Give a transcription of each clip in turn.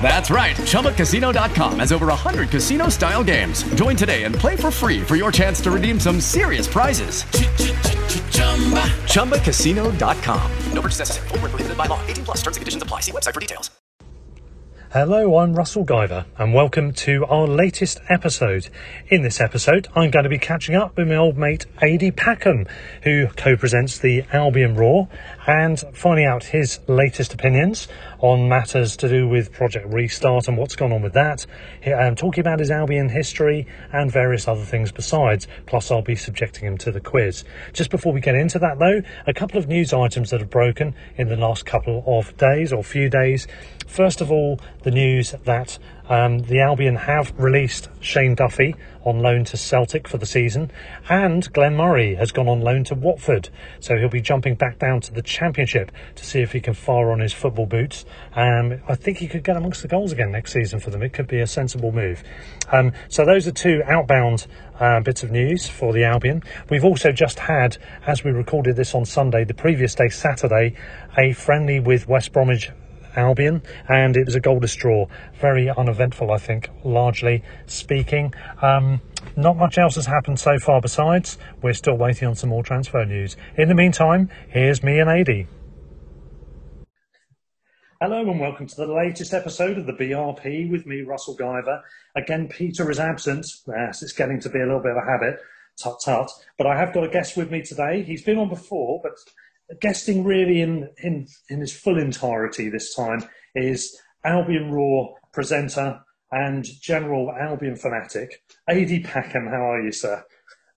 That's right. ChumbaCasino.com has over 100 casino style games. Join today and play for free for your chance to redeem some serious prizes. ChumbaCasino.com. No purchase necessary. Void were prohibited by law. 18 plus terms and conditions apply. See website for details. Hello, I'm Russell Guyver, and welcome to our latest episode. In this episode, I'm going to be catching up with my old mate Ady Packham, who co-presents the Albion Roar, and finding out his latest opinions on matters to do with Project Restart and what's gone on with that. I'm talking about his Albion history and various other things besides. Plus, I'll be subjecting him to the quiz. Just before we get into that, though, a couple of news items that have broken in the last couple of days or few days. First of all, the news that um, the Albion have released Shane Duffy on loan to Celtic for the season, and Glenn Murray has gone on loan to Watford. So he'll be jumping back down to the Championship to see if he can fire on his football boots. Um, I think he could get amongst the goals again next season for them. It could be a sensible move. Um, so those are two outbound uh, bits of news for the Albion. We've also just had, as we recorded this on Sunday, the previous day, Saturday, a friendly with West Bromwich Albion, and it was a goalless draw. Very uneventful, I think, largely speaking. Um, not much else has happened so far besides. We're still waiting on some more transfer news. In the meantime, here's me and Ady. Hello and welcome to the latest episode of the BRP with me, Russell Guyver. Again, Peter is absent. Yes, it's getting to be a little bit of a habit. Tut tut. But I have got a guest with me today. He's been on before, but guesting really in, in, in his full entirety this time is Albion Roar presenter and general Albion fanatic, Ady Packham. How are you, sir?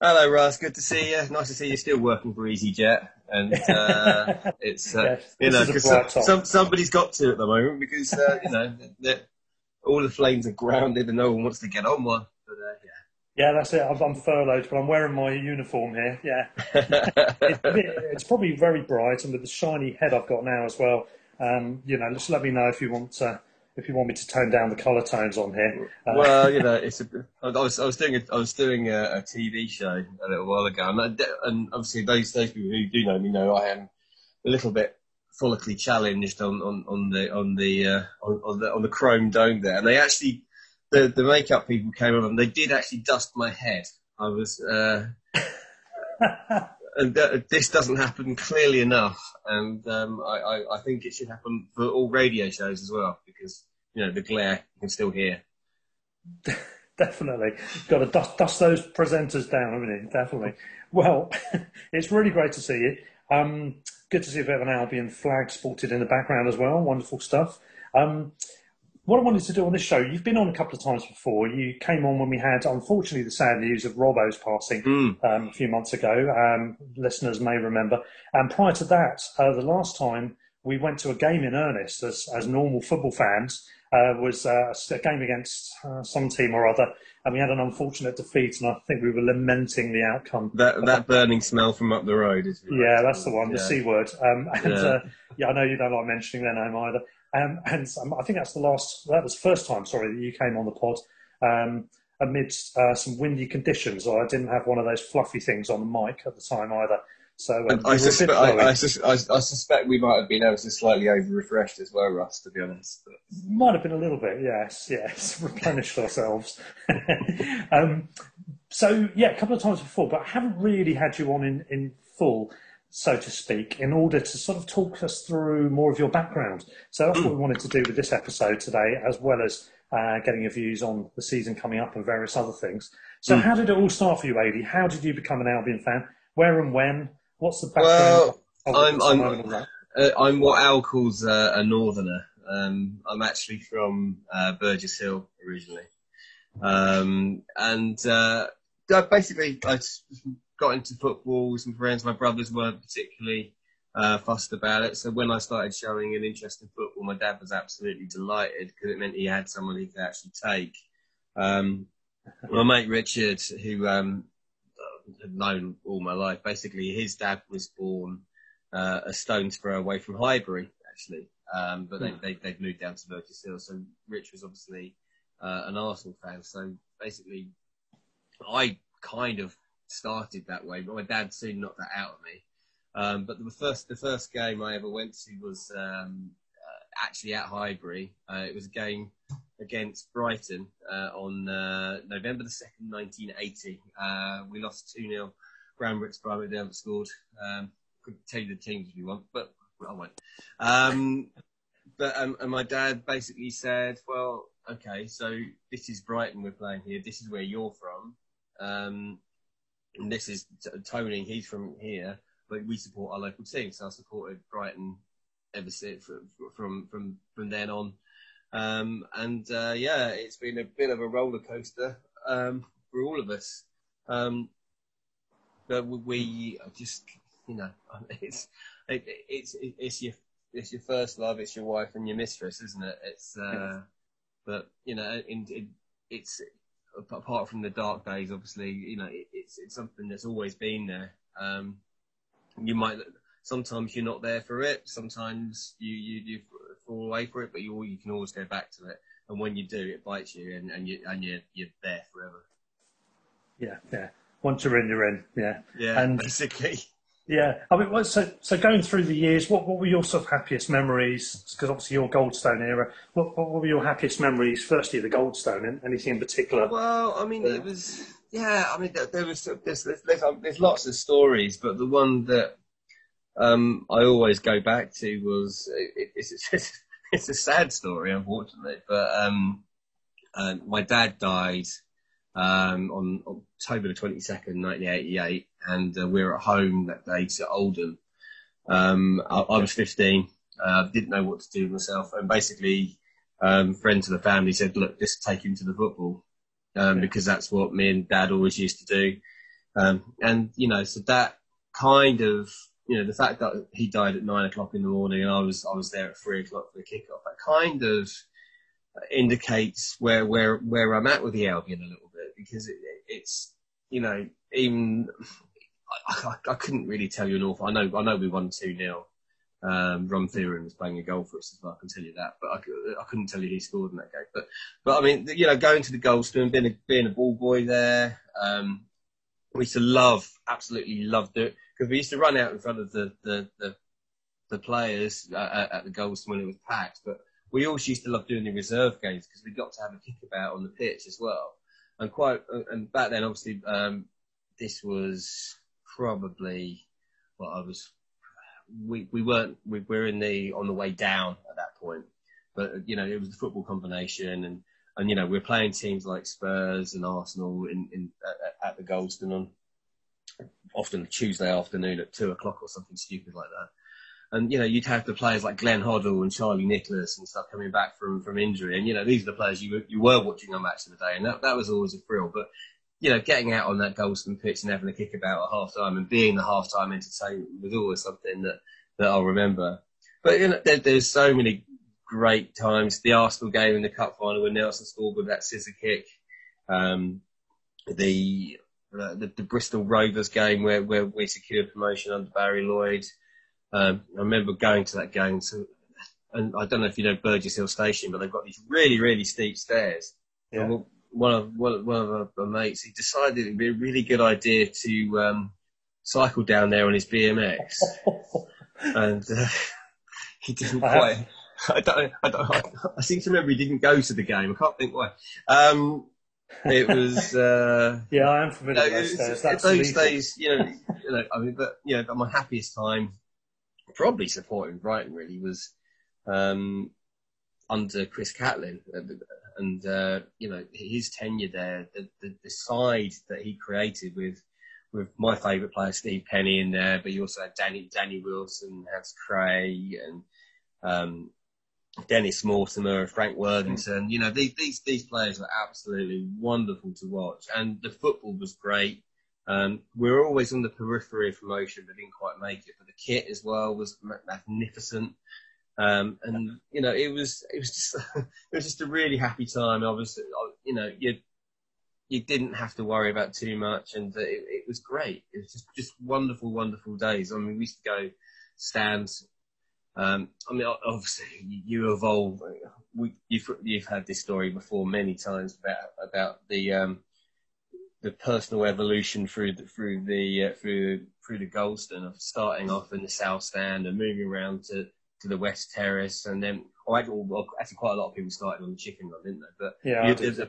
Hello, Russ. Good to see you. Nice to see you still working for EasyJet. And uh, it's uh, Yeah, you know because some, some, somebody's got to at the moment because uh, you know all the flames are grounded and no one wants to get on one. Yeah, that's it. I'm, I'm furloughed, but I'm wearing my uniform here. Yeah, yeah. it's, it's probably very bright, and with the shiny head I've got now as well. Um, you know, just let me know if you want to, if you want me to tone down the colour tones on here. Uh, well, you know, it's a, I was I was doing a, I was doing a, a TV show a little while ago, and, I, and obviously those those people who do know me know I am a little bit follically challenged on, on, on the on the uh, on, on the on the chrome dome there, and they actually the the makeup people came on and they did actually dust my head. I was. Uh, and th- this doesn't happen clearly enough, and um, I, I, I think it should happen for all radio shows as well because you know the glare you can still hear. Definitely. Got to dust, dust those presenters down, haven't you? Definitely. Well, it's really great to see you. Um, good to see a bit of an Albion flag sported in the background as well. Wonderful stuff. Um, what I wanted to do on this show, you've been on a couple of times before. You came on when we had, unfortunately, the sad news of Robbo's passing um, a few months ago. Um, listeners may remember. And prior to that, uh, the last time we went to a game in earnest as, as normal football fans uh, was uh, a game against uh, some team or other. And we had an unfortunate defeat, and I think we were lamenting the outcome. That that burning smell from up the road is. Yeah, that's the one, the C word. Um, and Yeah. uh, yeah, I know you don't like mentioning their name either. Um, and I think that's the last, that was the first time, sorry, that you came on the pod um, amidst uh, some windy conditions. I didn't have one of those fluffy things on the mic at the time either. So um, I, you were a bit suspect, I, I, sus- I, I suspect we might have been ever so slightly over refreshed as well, Russ. To be honest, but, Might have been a little bit, yes, yes. Replenished ourselves. um, so yeah, a couple of times before, but I haven't really had you on in, in full, so to speak, in order to sort of talk us through more of your background. So that's what we wanted to do with this episode today, as well as uh, getting your views on the season coming up and various other things. So how did it all start for you, Ady? How did you become an Albion fan? Where and when? What's the background? Well, I'm- I'm- time and all that? uh, I'm what Al calls uh, a northerner. Um, I'm actually from uh, Burgess Hill originally, um, and uh, basically I got into football with some friends. My brothers weren't particularly uh, fussed about it, so when I started showing an interest in football, my dad was absolutely delighted because it meant he had someone he could actually take. Um, my mate Richard, who um, had known all my life, basically his dad was born uh, a stone's throw away from Highbury, actually. Um, but they, they, they've moved down to Burgess Hill. So Rich was obviously uh, an Arsenal fan. So basically, I kind of started that way, but my dad soon knocked that out of me. Um, but the first, the first game I ever went to was um, uh, actually at Highbury. Uh, it was a game against Brighton uh, on uh, November the 2nd, 1980. Uh, we lost 2 0. Graham Rix Bromwich never scored. Um, could tell you the teams if you want, but I won't. Um, but um, and my dad basically said, "Well, okay, so this is Brighton we're playing here. This is where you're from, um, and this is Tony. He's from here, but we support our local team. So I supported Brighton ever since from from from, from then on. Um, and uh, yeah, it's been a bit of a roller coaster um, for all of us. Um, but we- just, you know, it's it, it's it's your it's your first love, it's your wife and your mistress, isn't it? It's uh, but you know, in, in, it's apart from the dark days, obviously, you know, it, it's it's something that's always been there. Um, you might sometimes you're not there for it, sometimes you you, you fall away for it, but you you can always go back to it. And when you do, it bites you, and, and you and you you're there forever. Yeah, yeah. Once you're in, you're in. Yeah. Yeah, And- basically. Yeah, I mean, so so going through the years, what, what were your sort of happiest memories? Because obviously your Goldstone era. What, what were your happiest memories? Firstly, the Goldstone, and anything in particular? Well, I mean, it was yeah. I mean, there, there was there's, there's, um, there's lots of stories, but the one that um, I always go back to was it, it's it's it's a sad story, unfortunately. But um, uh, my dad died um, on October the twenty second, nineteen eighty eight, and uh, we were at home that day to Oldham. Um, I, I was fifteen. Uh, didn't know what to do with myself, and basically um, friends of the family said, "Look, just take him to the football," um, because that's what me and Dad always used to do. Um, and you know, so that kind of, you know, the fact that he died at nine o'clock in the morning and I was I was there at three o'clock for the kickoff, that kind of indicates where where where I'm at with the Albion a little bit because it, it's, you know, even I, I, I couldn't really tell you an awful. I know I know we won two 0 um, Ron Theron was playing a goal for us as well. I can tell you that, but I, I couldn't tell you who scored in that game. But, but I mean, you know, going to the Goldstone, being a, being a ball boy there, um, we used to love, absolutely loved it because we used to run out in front of the the the, the players uh, at, the Goldstone when it was packed. But we also used to love doing the reserve games because we got to have a kickabout on the pitch as well. And quite, and back then, obviously, um, this was probably well, I was we we weren't we were in the on the way down at that point, but you know it was the football combination and and you know we're playing teams like Spurs and Arsenal in, in at, at the Goldstone on often a Tuesday afternoon at two o'clock or something stupid like that. And you know you'd have the players like Glenn Hoddle and Charlie Nicholas and stuff coming back from from injury, and you know these are the players you were- you were watching on match of the day, and that that was always a thrill. But you know, getting out on that Goldstone pitch and having a kick about at half time and being the half time entertainment was always something that, that I'll remember. But you know, there, there's so many great times. The Arsenal game in the cup final when Nelson scored with that scissor kick. Um, the, the the Bristol Rovers game where, where we secured promotion under Barry Lloyd. Um, I remember going to that game. To, and I don't know if you know Burgess Hill Station, but they've got these really really steep stairs. Yeah. And one of one of, one of our, mates, he decided it'd be a really good idea to um, cycled down there on his BMX, and uh, he didn't I have- quite. I don't, I don't. I seem to remember he didn't go to the game. I can't think why. Um, it was. Uh, Yeah, I am familiar with those stairs. That's those days, you know, you know, I mean, but you know, my happiest time, probably supporting Brighton, really was um, under Chris Cattlin, and, uh, you know, his tenure there, the, the, the side that he created with with my favourite player Steve Penney in there, but you also had Danny Danny Wilson, Hans Kraay, and um, Dennis Mortimer, Frank Worthington. You know, these, these, these players were absolutely wonderful to watch and the football was great. Um, we were always on the periphery of promotion, but didn't quite make it. But the kit as well was magnificent. Um, and you know, it was, it was just, it was just a really happy time. I- you know, you, you didn't have to worry about too much and it, it was great. It was just, just wonderful, wonderful days. I mean, we used to go stands um, I mean, obviously, you evolve. We, you've you've had this story before many times about about the um, the personal evolution through the, through the uh, through through the Goldstone of starting off in the south stand and moving around to, to the west terrace, and then oh, actually, well, actually quite a lot of people started on the chicken run, didn't they? But Yeah, I did. the-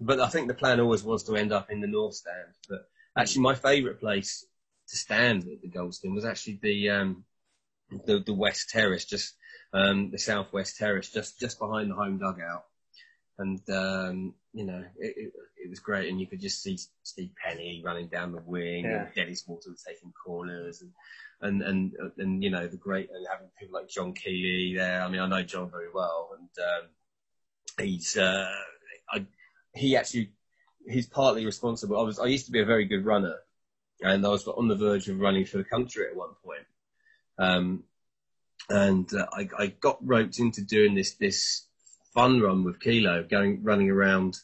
but I think the plan always was to end up in the north stand. But actually, my favourite place to stand at the Goldstone was actually the um, the, the west terrace, just um, the southwest terrace, just just behind the home dugout, and um, you know it, it, it was great, and you could just see Steve Penney running down the wing, Yeah. and Dennis Mortimer taking corners, and and and and you know the great and having people like John Keeley there. I mean, I know John very well, and um, he's uh, I, he actually he's partly responsible. I was I used to be a very good runner, and I was on the verge of running for the country at one point. Um, and uh, I, I got roped into doing this this fun run with Kilo, going running around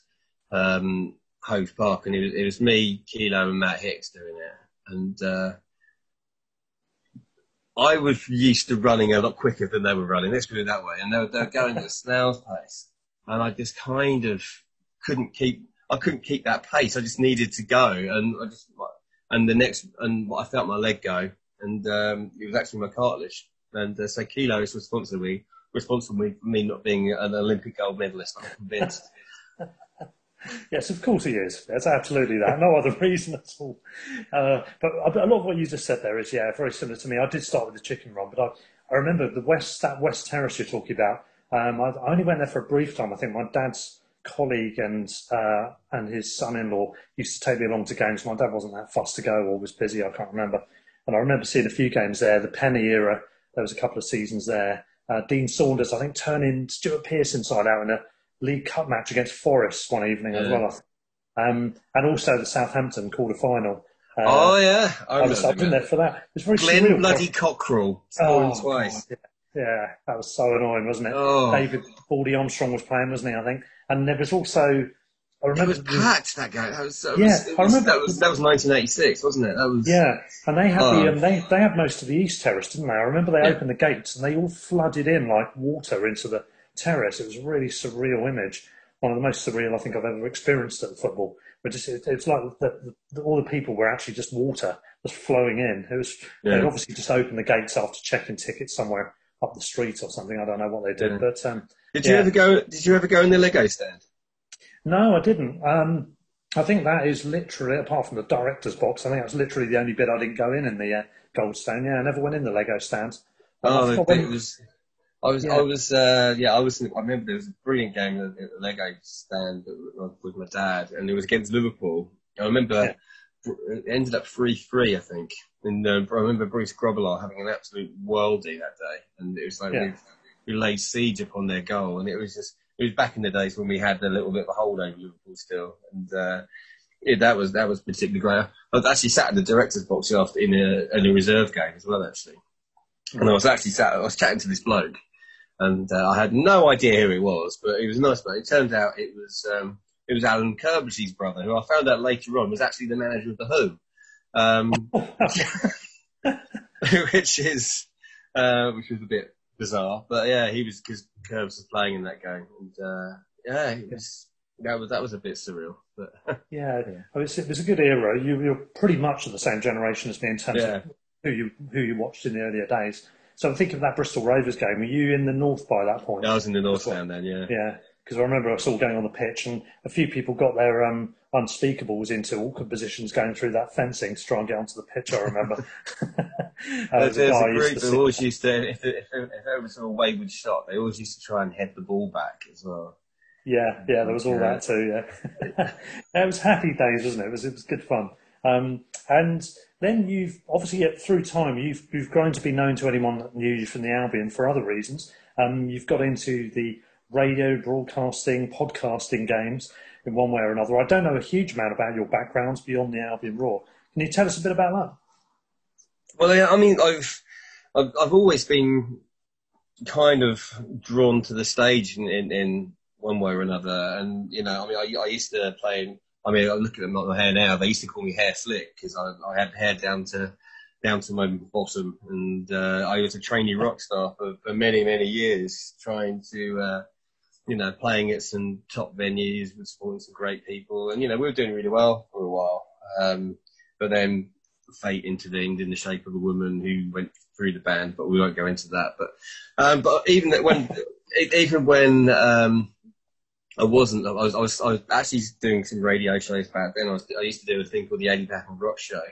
um, Hove Park, and it was, it was me, Kilo, and Matt Hicks doing it. And uh, I was used to running a lot quicker than they were running. Let's put it that way. And they were, they were going at a snail's pace, and I just kind of couldn't keep. I couldn't keep that pace. I just needed to go, and I just and the next and I felt my leg go, and um, it was actually my cartilage. And uh, so Kilo is responsible responsible for me not being an Olympic gold medalist. I'm convinced. Yes, of course he is. That's absolutely that. No other reason at all. Uh, but a lot of what you just said there is, yeah, very similar to me. I did start with the chicken run, but I, I remember the West, that West Terrace you're talking about. Um, I, I only went there for a brief time. I think my dad's colleague and uh, and his son-in-law used to take me along to games. My dad wasn't that fussed to go or was busy. I can't remember. And I remember seeing a few games there. The Penney era, there was a couple of seasons there. Uh, Dean Saunders, I think, turning Stuart Pearce inside out in a League Cup match against Forest one evening as well. Um, and also the Southampton quarter final. Uh, oh yeah, I I was been there for that. It was very Glenn surreal. bloody Cockerill scoring Oh, twice. God, yeah. yeah, that was so annoying, wasn't it? Oh. David Baldy Armstrong was playing, wasn't he? I think, and there was also I It remember was packed that game. That was, that Yeah, was, I remember- that was that was 1986, wasn't it? That was Yeah, and they had Oh. the um, they they had most of the East Terrace, didn't they? I remember they Yeah. opened the gates and they all flooded in like water into the terrace. It was a really surreal image, one of the most surreal I think I've ever experienced at football. But just it, it's like the, the, all the people were actually just water just flowing in. It was they obviously just opened the gates after checking tickets somewhere up the street or something. I don't know what they did, Yeah. but um, Did you Yeah. ever go? Did you ever go in the Lego stand? No, I didn't. Um, I think that is literally, apart from the director's box, I think that's literally the only bit I didn't go in in the uh, Goldstone. Yeah, I never went in the Lego stand. I Oh, it when- was. I was, Yeah. I was, uh, yeah, I was. I remember there was a brilliant game at the Lego stand with with my dad, and it was against Liverpool. I remember it ended up three three, I think. And uh, I remember Bruce Grobbelaar having an absolute worldie that day, and it was like Yeah. we, we laid siege upon their goal, and it was just it was back in the days when we had a little bit of a hold over Liverpool still, and uh, yeah, that was that was particularly great. I was actually sat in the director's box after in a, in a reserve game as well, actually. And I was actually sat, I was chatting to this bloke, and uh, I had no idea who it was, but he was a nice man. It turned out it was um, it was Alan Curbishley's brother, who I found out later on was actually the manager of the Who, um, which is uh, which was a bit bizarre. But yeah, he was because Curbs was playing in that game, and uh, yeah, it was that was that was a bit surreal. But Yeah, it's, it was a good era. You, you're pretty much of the same generation as me in terms Yeah. of who you who you watched in the earlier days. So I'm thinking of that Bristol Rovers game. Were you in the north by that point? I was in the North Stand then, yeah. Yeah, because I remember us all going on the pitch, and a few people got their um, unspeakables into awkward positions going through that fencing to try and get onto the pitch. I remember. Uh, There's, was there's guy a group that always used to, if, if, if there was a wayward shot, they always used to try and head the ball back as well. Yeah, yeah, there was all Yeah. that too. Yeah, it was happy days, wasn't it? It was it was good fun. Um, and then you've obviously uh, through time you've you've grown to be known to anyone that knew you from the Albion for other reasons. Um, you've got into the radio, broadcasting, podcasting games in one way or another. I don't know a huge amount about your backgrounds beyond the Albion Roar. Can you tell us a bit about that? Well, I mean, I've, I've, I've always been kind of drawn to the stage in, in, in one way or another. And, you know, I mean, I, I used to play, I mean, I look at my hair now, they used to call me Hair Slick because I, I had hair down to, down to my bottom. And, uh, I was a trainee rock star for, for many, many years trying to, uh, you know, playing at some top venues with supporting some great people. And, you know, we were doing really well for a while. Um, but then fate intervened in the shape of a woman who went through the band, but we won't go into that. But, um, but even when, even when, um, I wasn't, I was, I was, I was actually doing some radio shows back then. I was, I used to do a thing called the Ady Packham Rock Show,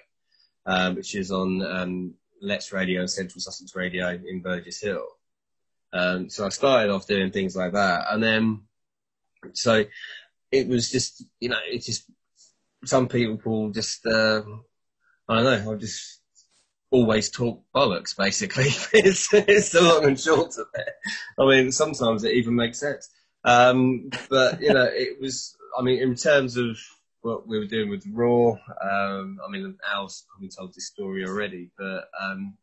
um, which is on, um, Let's Radio and Central Sussex Radio in Burgess Hill. Um, so I started off doing things like that, and then so it was just you know it's just some people just uh, I don't know I just always talk bollocks basically. it's, it's the long and short of it. I mean sometimes it even makes sense, um, but you know it was I mean in terms of what we were doing with Roar, um, I mean Al's probably told this story already, but um,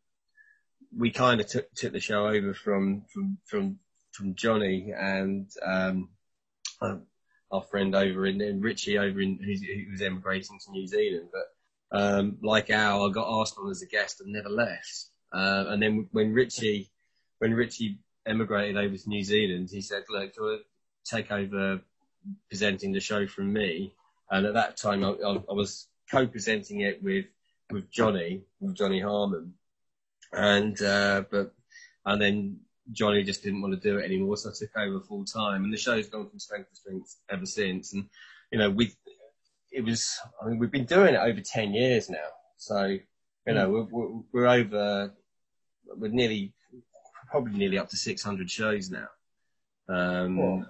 we kind of took took the show over from from from from Johnny and um, uh, our friend over in, in Richie over in who was emigrating to New Zealand. But um, like Al, I got asked on as a guest and never left. Uh, and then when Richie when Richie emigrated over to New Zealand, he said, "Look, do take over presenting the show from me?" And at that time, I, I, I was co-presenting it with with Johnny, with Johnny Harmon and uh, but and then Johnny just didn't want to do it anymore, so I took over full time, and the show's gone from strength to strength ever since. And you know, we it was I mean we've been doing it over ten years now, so you know we're, we're, we're over we're nearly probably nearly up to six hundred shows now. Um, Wow.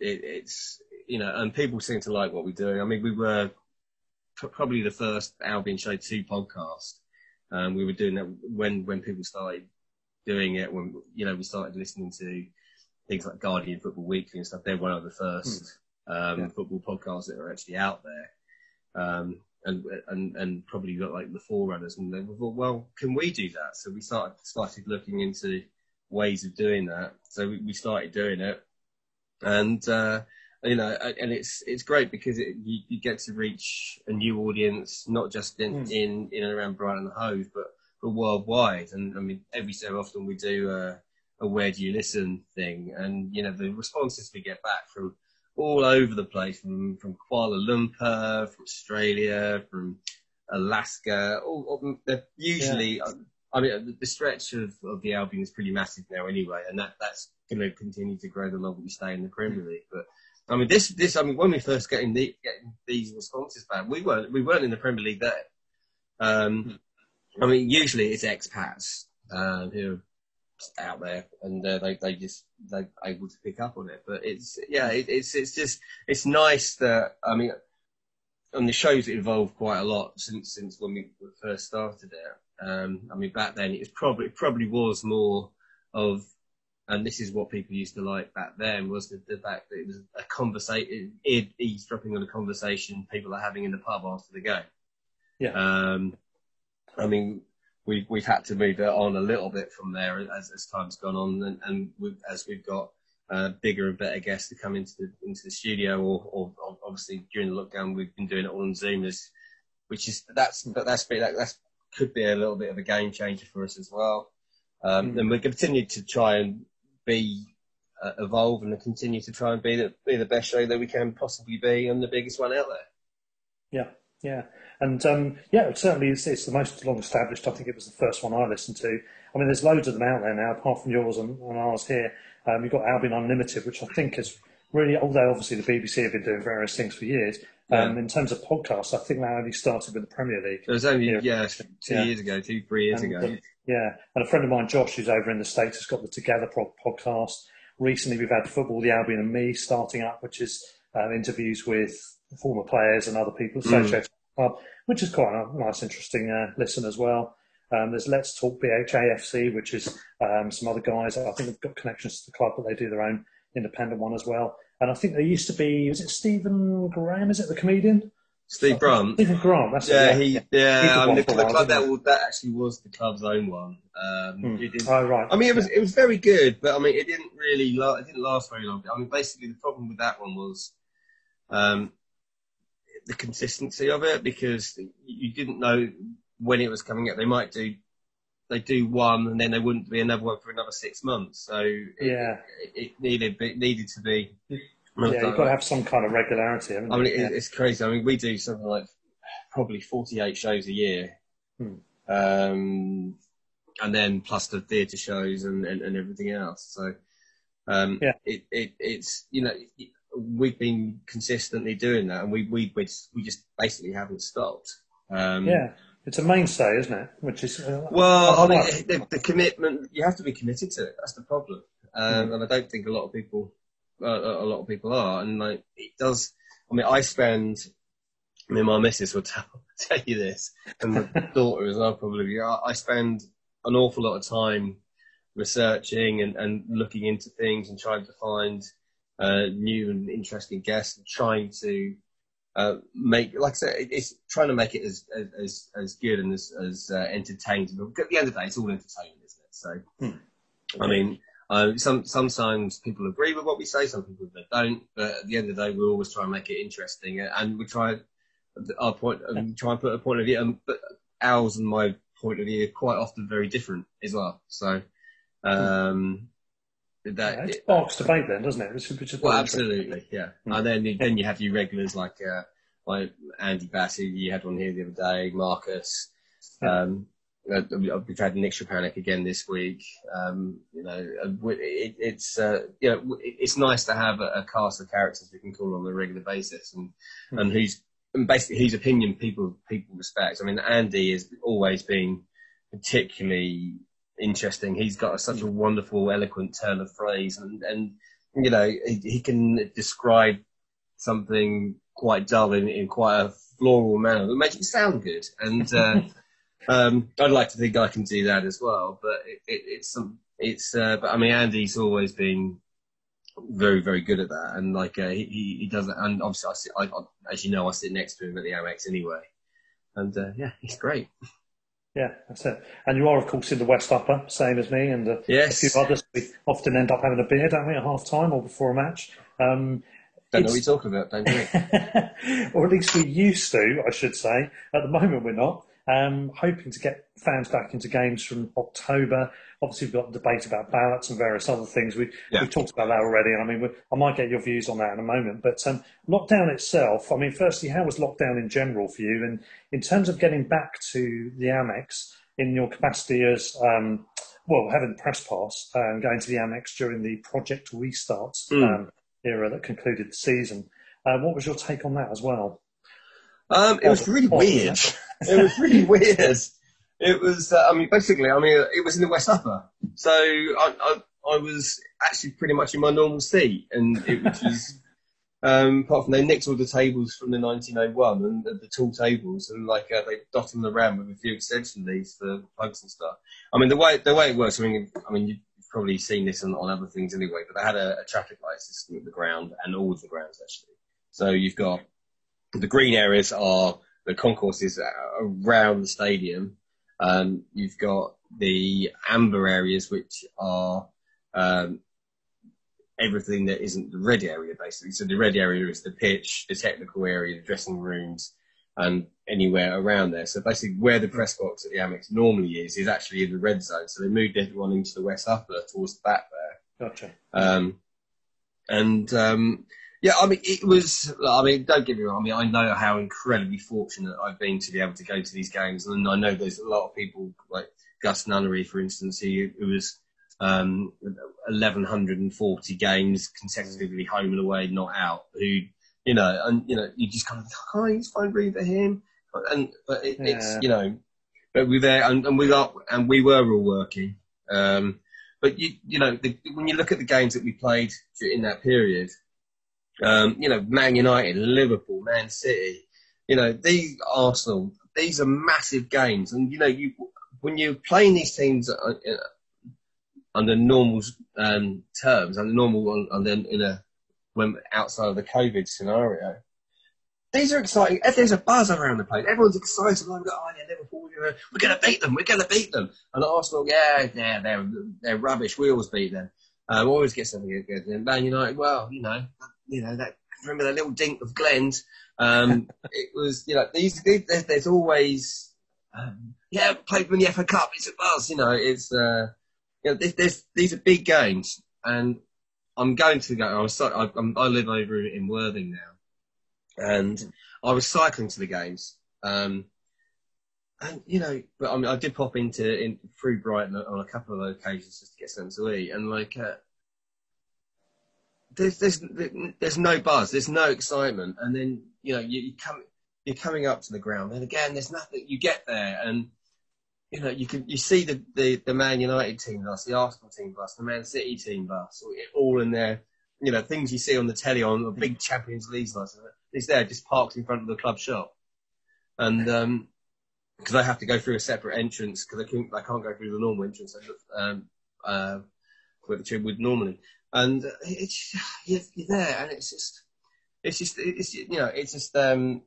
it, it's you know, and people seem to like what we're doing. I mean, we were probably the first Albion Show Two podcast. Um, we were doing that when when people started doing it. When you know we started listening to things like Guardian Football Weekly and stuff. They're one of the first um, Yeah. football podcasts that are actually out there, um, and and and probably got like the forerunners. And they thought, well, can we do that? So we started started looking into ways of doing that. So we, we started doing it, and uh, you know, and it's it's great because it, you, you get to reach a new audience, not just in Mm. in, in and around Brighton and Hove, but but worldwide. And I mean, every so often we do a, a where do you listen thing, and you know, the responses we get back from all over the place, from from Kuala Lumpur, from Australia, from Alaska. All, all usually. I mean, the- the stretch of, of the Albion is pretty massive now anyway, and that, that's going to continue to grow the longer we stay in the Premier League. But I mean, this, this, I mean, when we first getting, the, getting these responses back, we weren't, we weren't in the Premier League then. Um, I mean, usually it's expats um, who are out there, and uh, they, they just they're able to pick up on it. But it's, yeah, it, it's, it's just, it's nice that I mean, and the show's evolved quite a lot since since when we first started it. Um, I mean, back then it was probably it probably was more of, and this is what people used to like back then was the, the fact that it was a conversation, eavesdropping on a conversation people are having in the pub after the game. Yeah. Um, I mean, we've we've had to move it on a little bit from there as as time's gone on, and, and we've, as we've got uh, bigger and better guests to come into the into the studio, or, or, or obviously during the lockdown we've been doing it all on Zoom, as, which is that's but that's been- that that's could be a little bit of a game changer for us as well. Um, Mm. And we continue to try and be uh, evolve and continue to try and be the, be the best show that we can possibly be and the biggest one out there. Yeah, yeah, and um, yeah, it certainly it's, it's the most long established. I think it was the first one I listened to. I mean, there's loads of them out there now, apart from yours and, and ours here. Um, you've got Albion Unlimited, which I think is really, although obviously the BBC have been doing various things for years. Um, Yeah. In terms of podcasts, I think that only started with the Premier League. It was only Yeah. yeah, two Yeah. years ago, two three years And, ago. uh, yeah, and a friend of mine, Josh, who's over in the States, has got the Together podcast. Recently, we've had Football, the Albion and Me starting up, which is um, interviews with former players and other people associated with the club, which is quite a nice, interesting uh, listen as well. Um, there's Let's Talk BHAFC, which is um, some other guys. I think they've got connections to the club, but they do their own independent one as well. And I think there used to be, was it Stephen Graham? Is it the comedian? Steve Brunt. Stephen Grant. That's Yeah, it. he He yeah. I mean, the, the while, club that was, that actually was the club's own one. Um, Hmm. Oh, right. I mean, it was it was very good, but I mean, it didn't really la- it didn't last very long. I mean, basically, the problem with that one was um, the consistency of it because you- you didn't know when it was coming out. They might do they do one and then there wouldn't be another one for another six months. So it, Yeah. it, it needed it needed to be. Yeah, you've got to have some kind of regularity. haven't I mean, it, Yeah. it's crazy. I mean, we do something like probably 48 shows a year. Hmm. Um, and then plus the theatre shows and, and, and everything else. So, um, Yeah. it, it, it's, you know, we've been consistently doing that and we, we, we just, we just basically haven't stopped. Um, Yeah, it's a mainstay, isn't it? Which is uh, well, I mean, the, the commitment, you have to be committed to it. That's the problem. Um, And I don't think a lot of people, uh, a lot of people are. And like, it does, I mean, I spend, I mean, my missus will tell, tell you this, and my daughter as well, probably. I, I spend an awful lot of time researching and, and looking into things and trying to find uh, new and interesting guests and trying to uh, make, like I said, it- it's trying to make it as as as good and as as uh, entertaining. But at the end of the day, it's all entertainment, isn't it? So, Hmm. I mean, uh, some sometimes people agree with what we say, some people they don't. But at the end of the day, we always try and make it interesting, and we try our point, um, try and put a point of view. Um, but ours and my point of view are quite often very different as well. So, um, that yeah, it sparks debate then, doesn't it? Is- which well, absolutely, yeah. Mm. And then you, then you have your regulars like uh, like Andy Bassey. You had one here the other day, Marcus. Um, uh, we've had Nick Szczepanik again this week. Um, you know, uh, it, it's uh, you know, it's nice to have a, a cast of characters we can call on a regular basis, and Hmm. and who's and basically whose opinion people people respect. I mean, Andy has always been particularly interesting. He's got such a wonderful, eloquent turn of phrase, and and you know he, he can describe something quite dull in, in quite a floral manner that makes it sound good. And uh, um, I'd like to think I can do that as well. But it, it, it's some it's uh, but I mean Andy's always been very very good at that, and like uh, he he he does it. And obviously I sit, I, I, as you know, I sit next to him at the Amex anyway, and uh, yeah, he's great. Yeah, that's it. And you are, of course, in the West Upper, same as me, and uh, Yes. a few others. We often end up having a beer, don't we, at half time or before a match. Um, Don't know what you're talking about, don't you? or at least we used to, I should say. At the moment, we're not. Um, hoping to get fans back into games from October. Obviously, we've got debate about ballots and various other things. We, Yeah. We've talked about that already, and I mean, I might get your views on that in a moment. But um, lockdown itself, I mean, firstly, how was lockdown in general for you? And in terms of getting back to the Amex in your capacity as, um, well, having press pass and going to the Amex during the Project Restarts Mm. um, era that concluded the season, uh, what was your take on that as well? Um, it was really weird. It was really weird. It was, uh, I mean, basically, I mean, it was in the West Upper. So I, I, I was actually pretty much in my normal seat, and it was, um, apart from they nicked all the tables from the 1901 and the, the tall tables, and like uh, they dotted them around with a few extension leads for plugs and stuff. I mean, the way the way it works, I mean, I mean, you've probably seen this on, on other things anyway, but they had a, a traffic light system at the ground and all of the grounds actually. So you've got the green areas are the concourses around the stadium. Um, you've got the amber areas, which are um, everything that isn't the red area, basically. So the red area is the pitch, the technical area, the dressing rooms, and anywhere around there. So basically, where the press box at the Amex normally is, is actually in the red zone. So they moved everyone into the west upper towards the back there. Gotcha. Um, and um, yeah, I mean, it was. I mean, don't get me wrong. I mean, I know how incredibly fortunate I've been to be able to go to these games, and I know there's a lot of people like Gus Nunnery, for instance, who, who was um, 1140 games consecutively home and away, not out. Who, you know, and you know, you just kind of, oh, he's fine room for him, and but it, Yeah. it's you know, but we're there, and, and we are, and we were all working. Um, but you, you know, the, when you look at the games that we played in that period, um, you know, Man United, Liverpool, Man City, you know, these Arsenal, these are massive games, and you know, you when you're playing these teams uh, uh, under normal um, terms, under normal, under in a when outside of the COVID scenario, these are exciting. If there's a buzz around the place, everyone's excited. Like, oh yeah, Liverpool, we're gonna, beat them. We're gonna beat them. And Arsenal, yeah, yeah, they're they're rubbish. We always beat them. Um, always get something good. And Man United, well, you know, you know that. Remember that little dink of Glenn's? Um, it was, you know, these, these there's, there's always, um, yeah, played in the FA Cup. It's a buzz, you know. It's, uh, you know, this, this, these are big games, and I'm going to go. I was, I, I'm, I live over in Worthing now, and I was cycling to the games. Um, and you know, but I mean, I did pop into in through Brighton on a couple of occasions just to get something to eat, and like, uh, there's there's there's no buzz, there's no excitement, and then you know you, you come you're coming up to the ground, and again, there's nothing. You get there, and you know you can you see the the, the Man United team bus, the Arsenal team bus, the Man City team bus, all in there. You know things you see on the telly on a big Champions League bus. It's there, just parked in front of the club shop, and um, because I have to go through a separate entrance because I can't I can't go through the normal entrance um, uh, where the tube would normally. And uh, it's you're, there, and it's just it's just it's you know it's just um,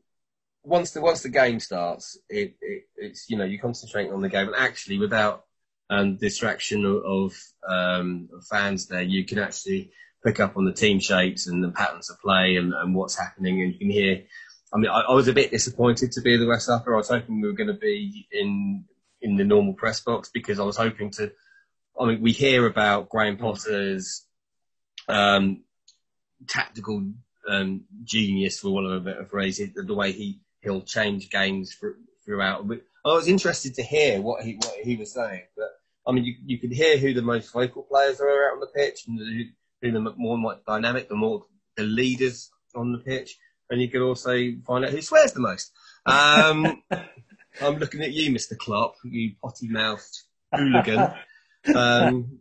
once the once the game starts, it, it it's you know you concentrate on the game, and actually without um, distraction of, of um, fans there, you can actually pick up on the team shapes and the patterns of play and, and what's happening, and you can hear. I mean, I, I was a bit disappointed to be the West Upper. I was hoping we were going to be in in the normal press box because I was hoping to. I mean, we hear about Graham Potter's um, tactical um, genius, for want of a better phrase, it- the way he he'll change games for, throughout. But I was interested to hear what he what he was saying, but I mean, you you could hear who the most vocal players are out on the pitch and who, who the more like, dynamic, the more the leaders on the pitch, and you could also find out who swears the most. Um, I'm looking at you, Mr. Klopp, you potty mouthed hooligan. Um,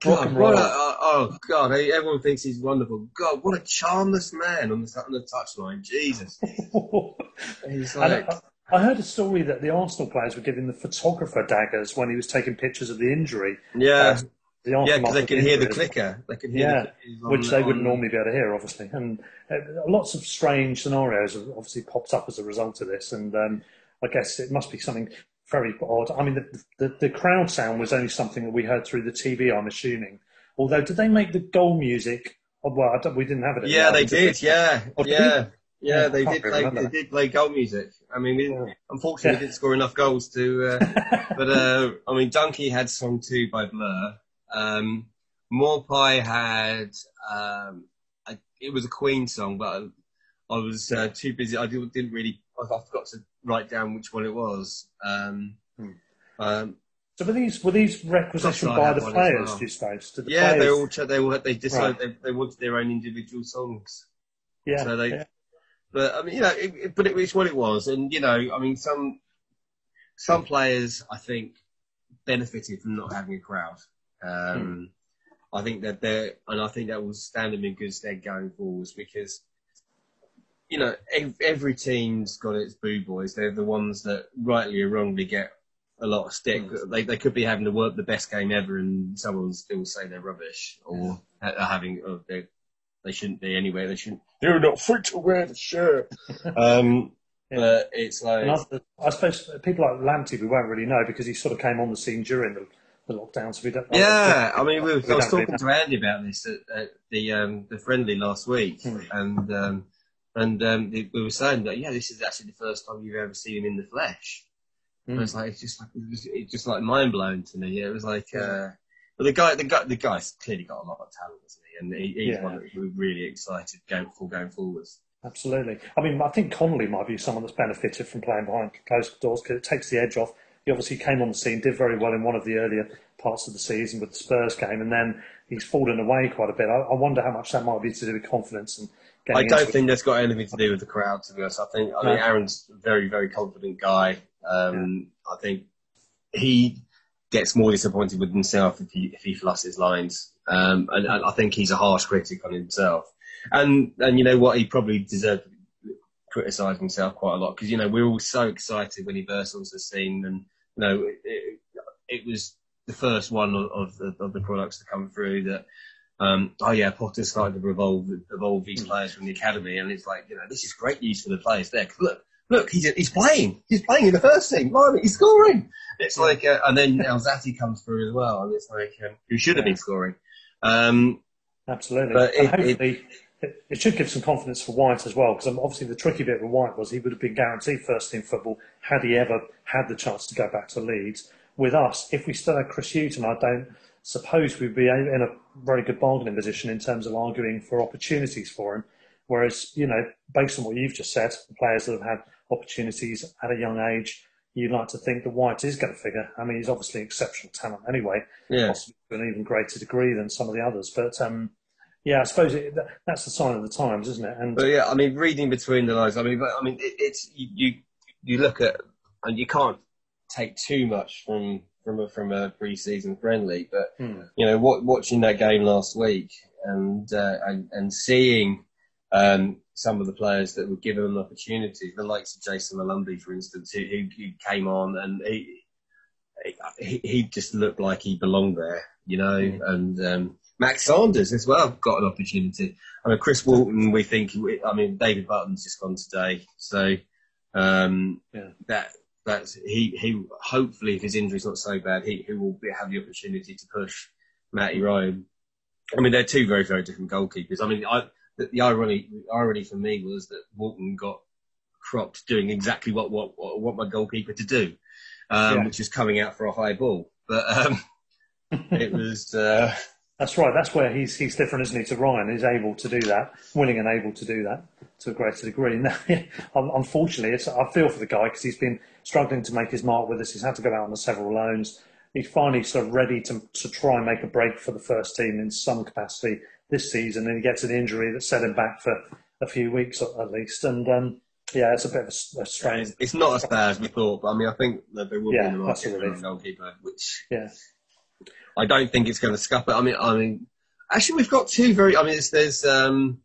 God, what a, oh, oh God! Everyone thinks he's wonderful. God, what a charmless man on the on the touchline. Jesus, he's like, I, I heard a story that the Arsenal players were giving the photographer daggers when he was taking pictures of the injury. yeah, Uh, the yeah, because they can hear the clicker. They can hear Yeah, the which they wouldn't normally be able to hear, obviously. And uh, lots of strange scenarios have obviously popped up as a result of this. And um, I guess it must be something very odd. I mean, the, the, the crowd sound was only something that we heard through the TV, I'm assuming. Although, did they make the goal music? Oh, well, we didn't have it. the Yeah, they did. Yeah, Oh, did yeah, Yeah, yeah. They did. Play, remember they did play goal music. I mean, we, Yeah. unfortunately, Yeah. didn't score enough goals to. Uh, but uh, I mean, Donkey had song two by Blur. Um, Maupay had. Um, I, it was a Queen song, but I, I was uh, too busy. I didn't really. I, I forgot to write down which one it was. Um, Hmm. um, So were these were these requisitioned by the players? well. Do you suppose? Did the yeah, they all. ch- They all. They decided Right. they, they wanted their own individual songs. yeah, so they- yeah. But I mean, you know, it, it, but it was what it was, and you know, I mean, some some players I think benefited from not having a crowd. Um, I think that they're, and I think that will stand them in good stead going forwards because, you know, every team's got its boo boys. They're the ones that rightly or wrongly get a lot of stick. They they could be having to work the best game ever, and someone will still say they're rubbish or ha- having they they shouldn't be anyway. They shouldn't. They're not fit to wear the shirt. um, Yeah. but it's like other, I suppose people like Lamptey, we won't really know because he sort of came on the scene during the, the lockdown. So we don't. Yeah, I mean, we were, We I was really talking to Andy about this at, at the um, the friendly last week, Hmm. and um, and um, we we were saying that yeah, this is actually the first time you've ever seen him in the flesh. And it's like it's just like it was, just like mind blown to me. It was like, uh, but the guy, the guy, the guy's clearly got a lot of talent, isn't he? and he, he's Yeah. one that we're really excited going for going forwards. Absolutely. I mean, I think Connolly might be someone that's benefited from playing behind closed doors because it takes the edge off. He obviously came on the scene, did very well in one of the earlier parts of the season with the Spurs game, and then he's fallen away quite a bit. I, I wonder how much that might be to do with confidence and I don't think that's got anything to do with the crowd. To be honest, I think I mean Aaron's a very very confident guy. Um, I think he gets more disappointed with himself if he if he flusses lines, um, and, and I think he's a harsh critic on himself. And and you know what, he probably deserved to criticise himself quite a lot because you know we are all so excited when he burst onto the scene, and you know it, it, it was the first one of, of the of the products to come through that. Um, oh yeah, Potter's started to evolve evolve these players from the academy, and it's like you know this is great news for the players there. 'Cause look, look, he's he's playing, he's playing in the first team. Blimey, he's scoring. It's like, uh, and then Alzate comes through as well, and it's like um, who should have been scoring. Um, Absolutely. But and it- hopefully, it, it should give some confidence for White as well, because obviously the tricky bit with White was he would have been guaranteed first team football had he ever had the chance to go back to Leeds. With us, if we still had Chris Hughton, I don't suppose we'd be in a very good bargaining position in terms of arguing for opportunities for him. Whereas, you know, based on what you've just said, the players that have had opportunities at a young age, you'd like to think that White is going to figure. I mean, he's obviously exceptional talent anyway yeah, possibly to an even greater degree than some of the others. But um, yeah, I suppose it, that, that's the sign of the times, isn't it? And but yeah, I mean, reading between the lines. I mean, but I mean, it, it's you, you you look at and you can't take too much from from a, from a pre-season friendly, but Hmm. you know, what, watching that game last week and uh, and and seeing um, some of the players that were given an opportunity, the likes of Jason Molumby, for instance, who, who, came on and he, he he just looked like he belonged there, you know, and um, Max Sanders as well got an opportunity. I mean, Chris Walton, we think, I mean, David Button's just gone today, so um, Yeah. that that's he he hopefully if his injury's not so bad, he he will be, have the opportunity to push Matty Ryan. I mean, they're two very very different goalkeepers. I mean, I the, the irony the irony for me was that Walton got cropped doing exactly what what what, my goalkeeper to do, um, Yeah. which is coming out for a high ball, but um, it was. Uh, that's right. That's where he's he's different, isn't he? To Ryan, he's able to do that, willing and able to do that to a greater degree. Now, unfortunately, it's, I feel for the guy because he's been struggling to make his mark with us. He's had to go out on several loans. He's finally sort of ready to to try and make a break for the first team in some capacity this season, and he gets an injury that set him back for a few weeks at least. And um, yeah, it's a bit of a, a strange. it's, it's not as bad as we thought, but I mean, I think that there will Yeah, be in the market for a goalkeeper, which Yeah, I don't think it's going to scupper. I mean, I mean, actually, we've got two very. I mean, there's, there's um,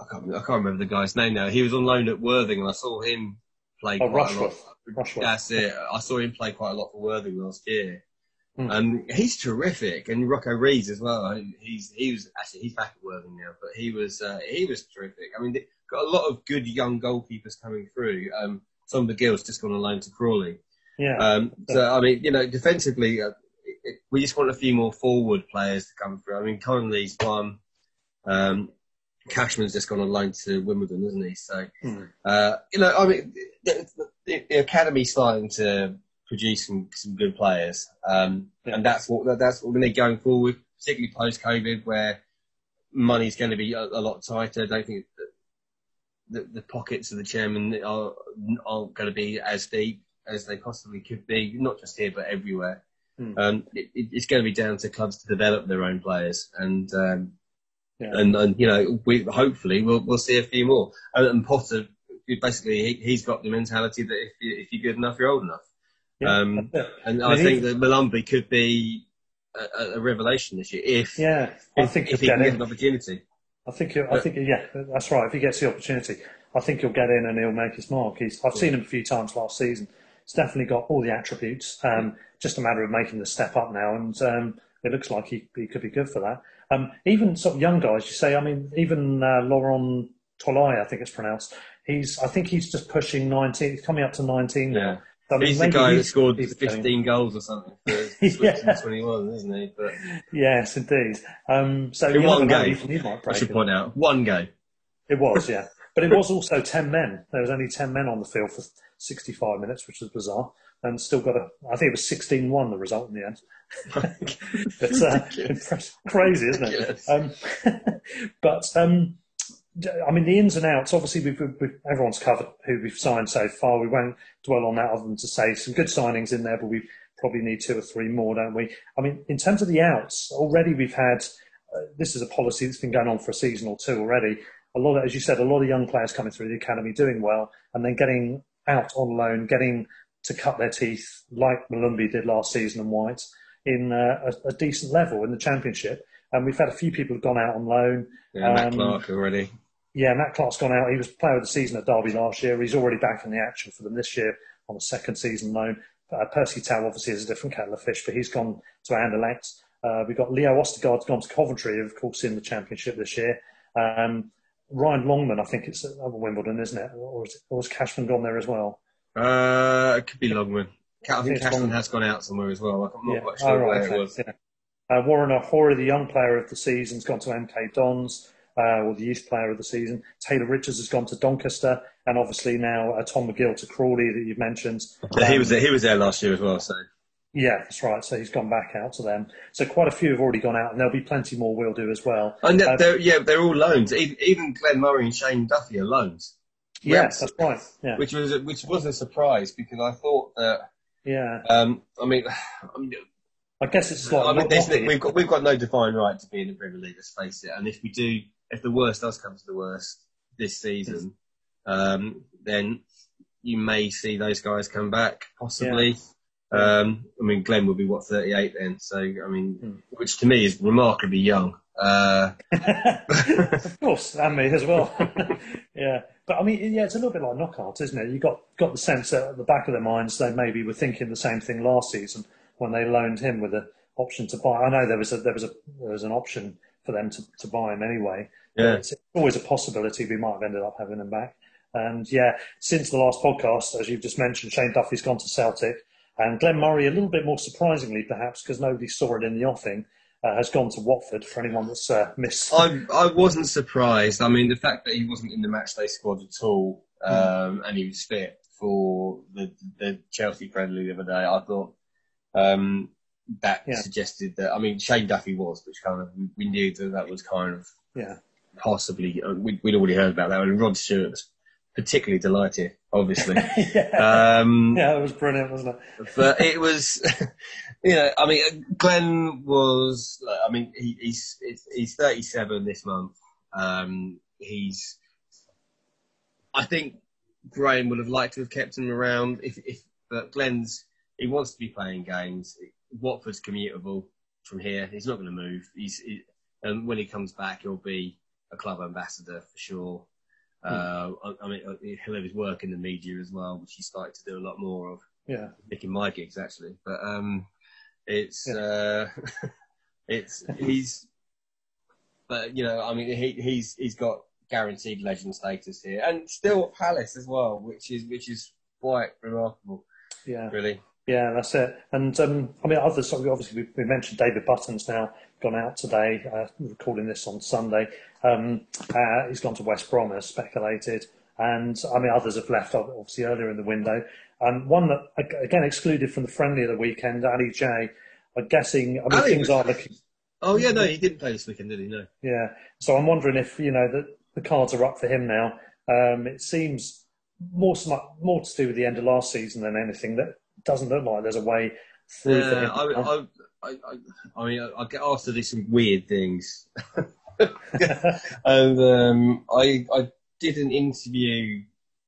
I can't, I can't remember the guy's name now. He was on loan at Worthing, and I saw him play Oh, quite a lot. Rushworth. Rushworth. That's it. I saw him play quite a lot for Worthing last year. Hmm. And he's terrific, and Rocco Rees as well. He's he was actually he's back at Worthing now, but he was uh, he was terrific. I mean, got a lot of good young goalkeepers coming through. Um, some of the girls just gone on loan to Crawley. yeah. Um, so I mean, you know, defensively, uh, it, we just want a few more forward players to come through. I mean, Connolly's one. Um, Cashman's just gone on loan to Wimbledon, isn't he? So, Hmm. uh, you know, I mean, the, the, the academy's starting to produce some, some good players, um, Yeah. and that's what that's what we need going forward, particularly post COVID, where money's going to be a, a lot tighter. I don't think that the, the pockets of the chairman are aren't going to be as deep as they possibly could be, not just here but everywhere. Hmm. Um, it, it- it's going to be down to clubs to develop their own players, and um, Yeah. and, and you know, we hopefully we'll we'll see a few more. And, and Potter, basically, he, he's got the mentality that if you, if you're good enough, you're old enough. yeah. um. And I think that Molumby could be a, a- revelation this year if yeah, I if, think if he get get an opportunity. I think, I think, yeah, that's right. If he gets the opportunity, I think he'll get in and he'll make his mark. He's, I've seen him a few times last season. He's definitely got all the attributes. Um, just a matter of making the step up now, and um, it looks like he, he could be good for that. Um, even sort of young guys, you say. I mean, even uh, Lorent Tolaj, I think it's pronounced. He's, I think he's just pushing nineteen. He's coming up to nineteen Yeah. I mean, He's the guy he's- scored he's doing- 15 goals or something for. Switzerland 21, isn't he? But Yes, indeed. Um, so in one game, I should point out, one game. It was, yeah. But it was also 10 men. There was only 10 men on the field for 65 minutes, which was bizarre. And still got a, I think it was 16 1 the result in the end. it's uh, crazy, isn't it? Um, but um, I mean, the ins and outs. Obviously, we've, we've, everyone's covered who we've signed so far. We won't dwell on that, other than to say some good signings in there, but we probably need two or three more, don't we? I mean, in terms of the outs, already we've had. Uh, this is a policy that's been going on for a season or two already. A lot of, as you said, a lot of young players coming through the academy doing well, and then getting out on loan, getting to cut their teeth like Molumby did last season and White in uh, a, a decent level in the championship. And we've had a few people who've gone out on loan. Yeah, Matt Um, Clarke already. Yeah, Matt Clarke's gone out. He was player of the season at Derby last year. He's already back in the action for them this year on a second season loan. Uh, Percy Tau obviously is a different kettle of fish, but he's gone to Anderlecht. Uh, we've got Leo Østigård's gone to Coventry, of course, in the championship this year. Um, Ryan Longman, I think it's at Wimbledon, isn't it? Or, is it, or was Cashman gone there as well? Uh, it could be Longman. I think Cashman Longman. has gone out somewhere as well. I'm not Yeah. quite Oh, sure right, where okay, it was. yeah. Uh, Warren O'Hora, the young player of the season, has gone to MK Dons, uh, or the youth player of the season. Taylor Richards has gone to Doncaster, and obviously now uh, Tom McGill to Crawley that you've mentioned. Yeah, he Um, was there, he was there last year as well. So Yeah, that's right. So he's gone back out to them. So quite a few have already gone out, and there'll be plenty more we'll do as well. and they're, Uh, they're, yeah, they're all loans. Even Glenn Murray and Shane Duffy are loans, yes, that's right. Yeah, which was a, which was a surprise because I thought that. yeah. Um, I mean, I mean, I guess it's like I mean we've got we've got no defined right to be in the Premier League. Let's face it. And if we do, if the worst does come to the worst this season, um, then you may see those guys come back possibly. Um, I mean, Glenn will be what 38 then, so I mean, Hmm. which to me is remarkably young. Uh, of course, and me as well. yeah, but I mean, yeah, it's a little bit like Knockaert's, isn't it? You got got the sense that at the back of their minds they maybe were thinking the same thing last season when they loaned him with an option to buy. I know there was a there was a there was an option for them to, to buy him anyway. Yeah. it's always a possibility we might have ended up having him back. And yeah, since the last podcast, as you've just mentioned, Shane Duffy's gone to Celtic, and Glenn Murray, a little bit more surprisingly perhaps, because nobody saw it in the offing, uh, has gone to Watford. For anyone that's uh, missed, I I wasn't surprised. I mean, the fact that he wasn't in the matchday squad at all, um, and he was fit for the the Chelsea friendly the other day, I thought um, that Yeah. suggested that. I mean, Shane Duffy was, which kind of we knew that that was kind of yeah. possibly uh, we, we'd already heard about that, and Rod Stewart was particularly delighted, obviously. yeah. um, yeah, it was brilliant, wasn't it? but it was, you know, I mean, Glenn was, I mean, he, he's he's 37 this month. Um, he's, I think Graham would have liked to have kept him around. If, if but Glenn's, he wants to be playing games. Watford's commutable from here. He's not going to move. He's, he, and when he comes back, he'll be a club ambassador for sure. Uh, I, I mean, he'll have his work in the media as well, which he's started to do a lot more of Yeah, picking my gigs actually, but um, it's Yeah. uh, it's he's, but you know, I mean, he he's he's got guaranteed legend status here, and still at Palace as well, which is which is quite remarkable, yeah, really. yeah. That's it. And um, I mean, others. Obviously, we, we mentioned David Button's now gone out today. Uh, recording this on Sunday. Um, uh, he's gone to West Brom as speculated, and I mean, others have left obviously earlier in the window. Um, one that again excluded from the friendly of the weekend, Ali J. I'm guessing. I mean, Ali things was- are looking. Oh yeah, no, he didn't play this weekend, did he? No. Yeah. So I'm wondering if you know the the cards are up for him now. Um, it seems more sm- more to do with the end of last season than anything. That doesn't look like there's a way through Yeah. I, I, I, I, mean, I get asked to do some weird things, and um, I, I did an interview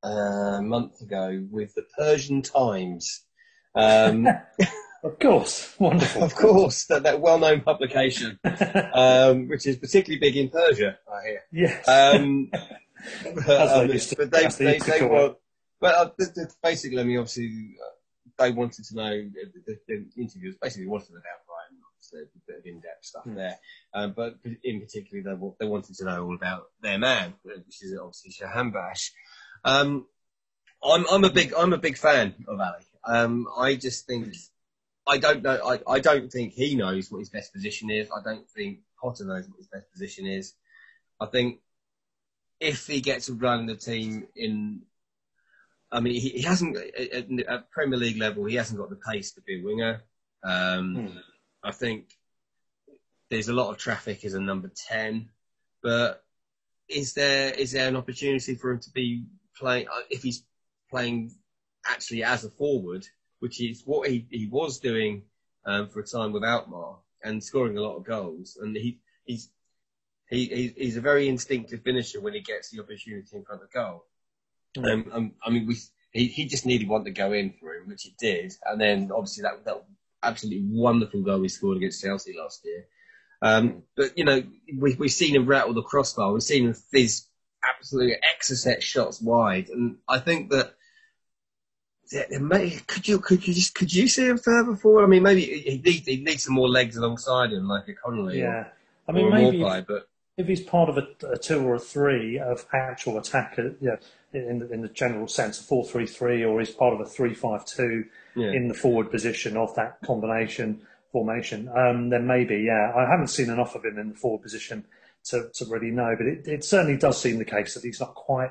uh, a month ago with the Persian Times. Um, of course, wonderful. of course, that, that well-known publication, um, which is particularly big in Persia, I hear. yes. Um, but, they but they, they they, used to they call were, but uh, th- th- basically, I mean, obviously, uh, they wanted to know the, the, the interviews. Basically, wanted to know so a bit of in-depth stuff Hmm. there. Um, but in particular, they, they wanted to know all about their man, which is obviously Jahanbakhsh. Um, I'm, I'm a big, I'm a big fan of Ali. Um, I just think, I don't know, I, I don't think he knows what his best position is. I don't think Potter knows what his best position is. I think if he gets to run the team in, I mean, he, he hasn't at, at Premier League level. He hasn't got the pace to be a winger. Um, I think there's a lot of traffic as a number ten, but is there is there an opportunity for him to be playing uh, if he's playing actually as a forward, which is what he, he was doing um, for a time with Alkmaar and scoring a lot of goals, and he he's he, he he's a very instinctive finisher when he gets the opportunity in front of goal. Um, um, I mean, we he, he just needed one to go in for him, which it did, and then obviously that that absolutely wonderful goal he scored against Chelsea last year. Um, but you know, we, we've seen him rattle the crossbar. We've seen him fizz absolute exocet shots wide, and I think that. yeah, Could you could you just could you see him further forward? I mean, maybe he needs he needs some more legs alongside him, like a Connolly Yeah. I mean, or maybe Morphy, if, but if he's part of a, a two or a three of actual attacker, yeah, in the, in the general sense, a four-three-three, or he's part of a three-five-two Yeah. in the forward position of that combination formation, um, then maybe, yeah. I haven't seen enough of him in the forward position to, to really know, but it, it certainly does seem the case that he's not quite,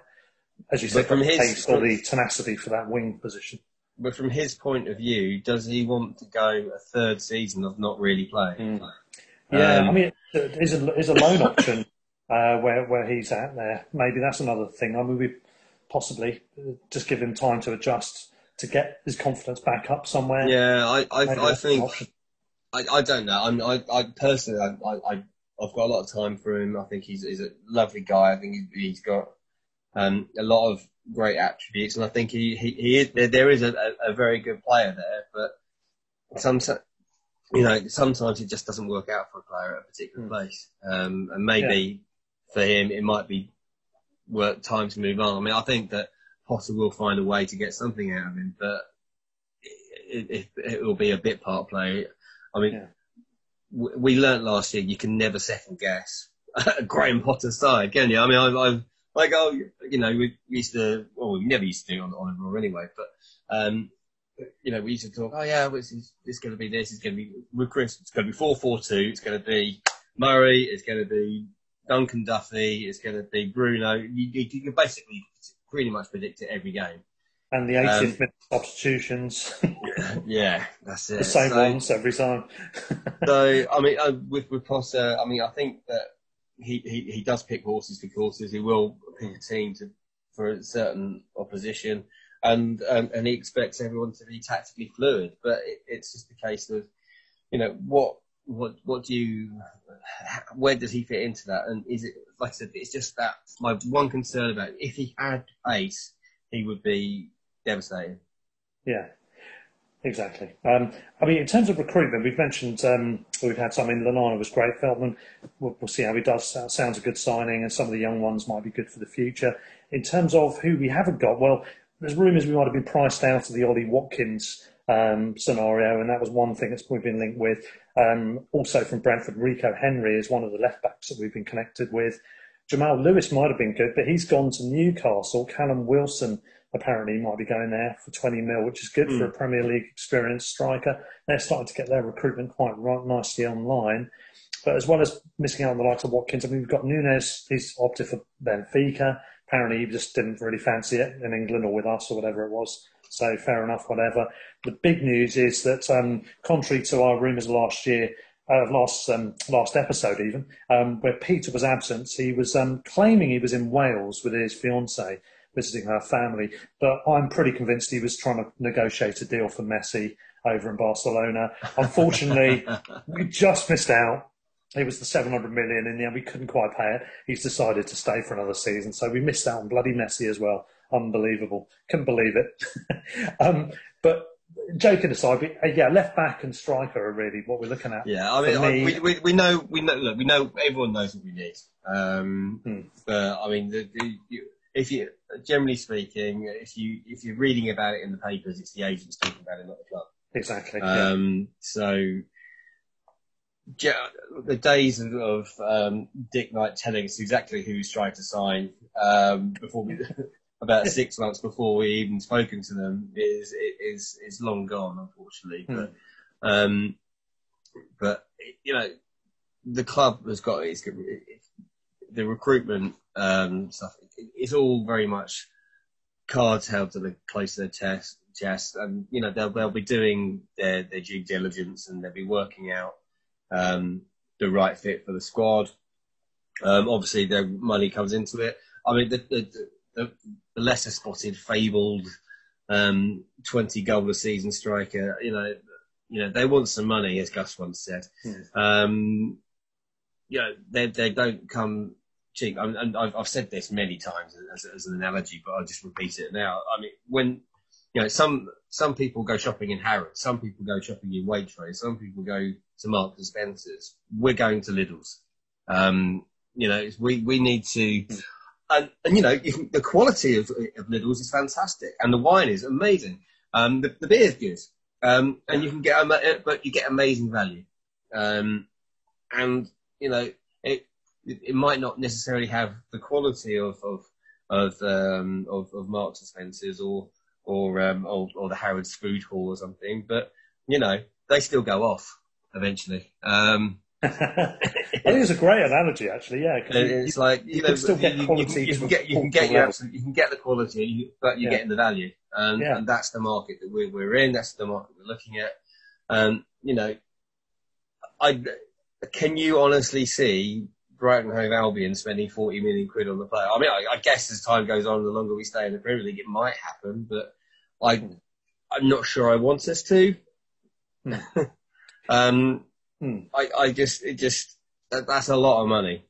as you But said, from the his- taste or the tenacity for that wing position. but from his point of view, does he want to go a third season of not really playing? Yeah, Um, I mean, is a, is a loan option uh, where where he's at there. Maybe that's another thing. I mean, we possibly uh, just give him time to adjust to get his confidence back up somewhere. Yeah, I, I, I think. I, I don't know. I'm, I, I personally, I, I, I've got a lot of time for him. I think he's, he's a lovely guy. I think he's, he's got um, a lot of great attributes, and I think he, he, he is, there, there is a, a, a very good player there. But sometimes, you know, sometimes it just doesn't work out for a player at a particular place, um, and maybe for him it might be work time to move on. I mean, I think that Potter will find a way to get something out of him, but it, it, it will be a bit part play. I mean, Yeah. w- we learnt last year you can never second guess a Graham Potter side, can you? I mean, I've, I've like, oh, you know, we used to, well, we never used to do on, on a Roar anyway, but, um, you know, we used to talk, oh yeah, well, it's, it's going to be this, it's going to be, with Chris, it's going to be 4-4-2, it's going to be Murray, it's going to be Duncan Duffy, it's going to be Bruno. You, you, you basically pretty much predict it every game. And the 80th Um, minute substitutions, Yeah, that's it. the same So- ones every time. So I mean, uh, with with Potter, I mean, I think that he, he, he does pick horses for courses. He will pick a team to for a certain opposition, and um, and he expects everyone to be tactically fluid. But it, it's just a case of, you know, what what what do you, where does he fit into that? And is it like I said, it's just that my one concern about it, if he had pace, he would be devastating. Yeah, exactly. Um, I mean, in terms of recruitment, we've mentioned um, we've had some in. Lallana was great. Veltman, we'll, we'll see how he does. Sounds- a good signing, and some of the young ones might be good for the future. In terms of who we haven't got, well, there's rumours we might have been priced out of the Ollie Watkins um, scenario, and that was one thing that's we've been linked with. Um, also from Brentford, Rico Henry is one of the left backs that we've been connected with. Jamal Lewis might have been good, but he's gone to Newcastle. Callum Wilson apparently might be going there for 20 mil, which is good for a Premier League experienced striker. They're starting to get their recruitment quite right, nicely online. But as well as missing out on the likes of Watkins, I mean, we've got Núñez, he's opted for Benfica. Apparently, he just didn't really fancy it in England or with us or whatever it was. So fair enough, whatever. The big news is that, um, contrary to our rumours last year, uh, last um, last episode even, um, where Peter was absent, he was um, claiming he was in Wales with his fiancée, visiting her family. But I'm pretty convinced he was trying to negotiate a deal for Messi over in Barcelona. Unfortunately, we just missed out. It was the 700 million in the end. We couldn't quite pay it. He's decided to stay for another season. So we missed out on bloody Messi as well. Unbelievable. Couldn't believe it. um, but joking aside, uh, yeah, left back and striker are really what we're looking at. Yeah, I mean, me- we, we we know we know look, we know everyone knows what we need. Um, Hmm. But I mean, the, the, you, if you generally speaking, if you if you're reading about it in the papers, it's the agents talking about it, not the club. Exactly. yeah. Um, so ge- the days of, of um, Dick Knight telling us exactly who he's trying to sign um, before we, about six months before we even spoken to them is is is long gone, unfortunately. But um, but you know, the club has got its the recruitment um, stuff. It's all very much cards held to the close to the test Jess, and you know they'll they'll be doing their their due diligence and they'll be working out um, the right fit for the squad. Um, obviously, their money comes into it. I mean, the the, the, the lesser spotted, fabled um, twenty goal a season striker. You know, you know they want some money, as Gus once said. Um, you know, they they don't come cheap. And, and I've, I've said this many times as, as an analogy, but I'll just repeat it now. I mean, when you know some some people go shopping in Harrods, some people go shopping in Waitrose, some people go to Marks and Spencers. We're going to Lidl's. Um, you know, we we need to. And, and you know, you the quality of, of Lidl's is fantastic, and the wine is amazing. Um, the, the beer is good, um, and you can get, but you get amazing value. Um, and you know, it, it it might not necessarily have the quality of of of um, of, of Marks and Spencers or or, um, or or the Harrods Food Hall or something, but you know, they still go off eventually. Um, I think it's a great analogy, actually. Yeah, and you- it's like you, you know, can still get you, you- quality You, can get you can get your level. absolute, you can get the quality, but you're Yeah. getting the value, and, Yeah. and that's the market that we're we're in. That's the market we're looking at. Um, you know, I can you honestly see Brighton Hove Albion spending 40 million quid on the player? I mean, I, I guess as time goes on, the longer we stay in the Premier League, it might happen, but I I'm not sure I want us to. um, Hmm. I, I just, it just, that, that's a lot of money.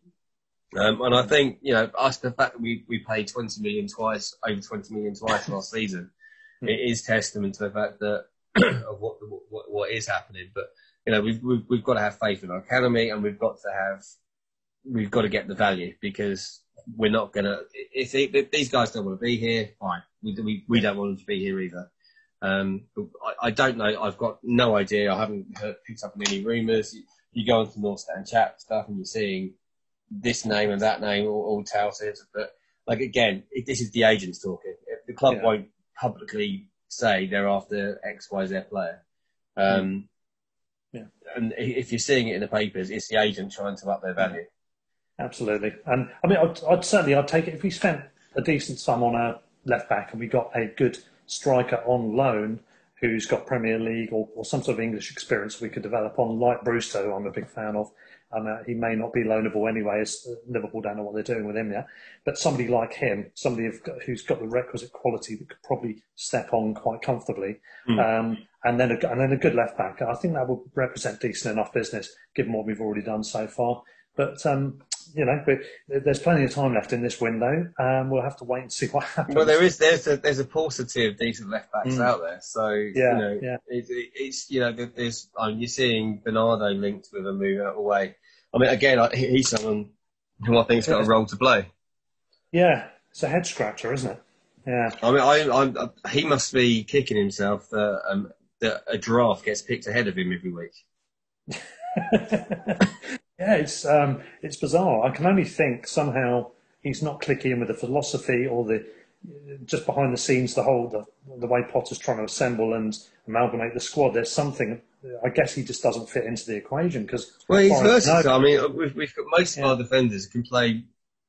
Um, and I think, you know, us, the fact that we, we paid 20 million twice, over 20 million twice last season, Hmm. it is testament to the fact that, of what, what, what is happening. But, you know, we've, we've, we've got to have faith in our academy and we've got to have, we've got to get the value because we're not going to, if, if these guys don't want to be here, fine. We, we, we don't want them to be here either. Um, I, I don't know. I've got no idea. I haven't heard, picked up on any rumours. You, you go onto North Stand chat stuff and you're seeing this name and that name all, all touted. But like again, it, this is the agents talking. If the club Yeah. won't publicly say they're after X, Y, Z player. Um, Yeah. And if you're seeing it in the papers, it's the agent trying to up their value. Absolutely. And I mean, I'd, I'd certainly, I'd take it if we spent a decent sum on a left back and we got a good striker on loan who's got Premier League or, or some sort of English experience we could develop on, like Brewster, who I'm a big fan of. And uh, he may not be loanable anyway, as uh, Liverpool don't know what they're doing with him yet. But somebody like him, somebody got, who's got the requisite quality that could probably step on quite comfortably, um, and then a, and then a good left back. I think that would represent decent enough business, given what we've already done so far. But um, you know, we, there's plenty of time left in this window. Um, we'll have to wait and see what happens. Well, there is there's a there's a paucity of decent left backs Mm. out there. So Yeah, you know, yeah. it, it, it's you know there- there's um, you're seeing Bernardo linked with a move out of the way. I mean, again, I, he's someone who I think's got a role to play. Yeah, it's a head scratcher, isn't it? Yeah. I mean, I, I'm, he must be kicking himself that um, that a draft gets picked ahead of him every week. yeah, it's um, it's bizarre. I can only think somehow he's not clicking in with the philosophy or the just behind the scenes, the whole the, the way Potter's trying to assemble and amalgamate the squad. There's something. I guess he just doesn't fit into the equation because Well, he's versatile. I mean, we've, we've got most of our defenders can play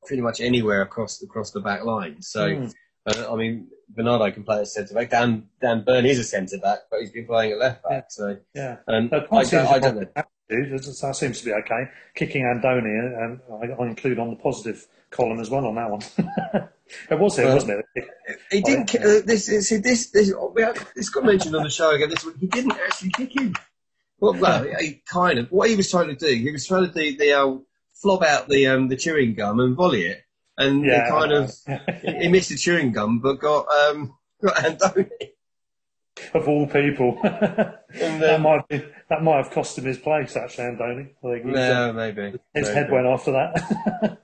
pretty much anywhere across across the back line. So, Mm. uh, I mean, Bernardo can play as centre back. Dan Dan Burn is a centre back, but he's been playing at left back. So, Yeah. and No, I, don't, I don't know. That seems to be okay. Kicking Andone, um, I, I include on the positive column as well on that one. it was him, Well, wasn't it? He didn't. ki- Uh, this, this, this, this, we have, this got mentioned on the show again. This he didn't actually kick him. Well, he kind of. What he was trying to do, he was trying to do the uh, flob out the um, the chewing gum and volley it, and Yeah, he kind of he missed the chewing gum, but got um got Andone. Of all people. And that might be, that might have cost him his place, actually, Andone. I think he's, uh, maybe his maybe. head went after that.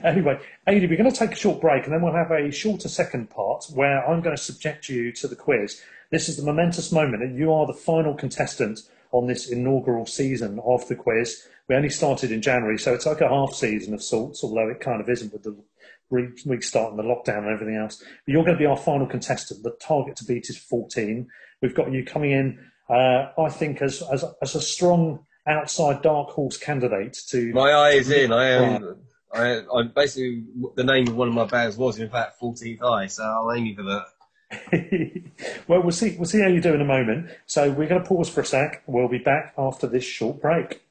anyway, Ady, we're going to take a short break and then we'll have a shorter second part where I'm going to subject you to the quiz. This is the momentous moment, and you are the final contestant on this inaugural season of the quiz. We only started in January, so it's like a half season of sorts, although it kind of isn't with the week starting the lockdown and everything else. But you're going to be our final contestant. The target to beat is 14. We've got you coming in, uh, I think, as, as, as a strong outside dark horse candidate to. My eye is in. I am. I, I basically the name of one of my bands was in fact 14th Eye, so I'm aiming for that. well, we'll see. We'll see how you do in a moment. So we're going to pause for a sec. We'll be back after this short break.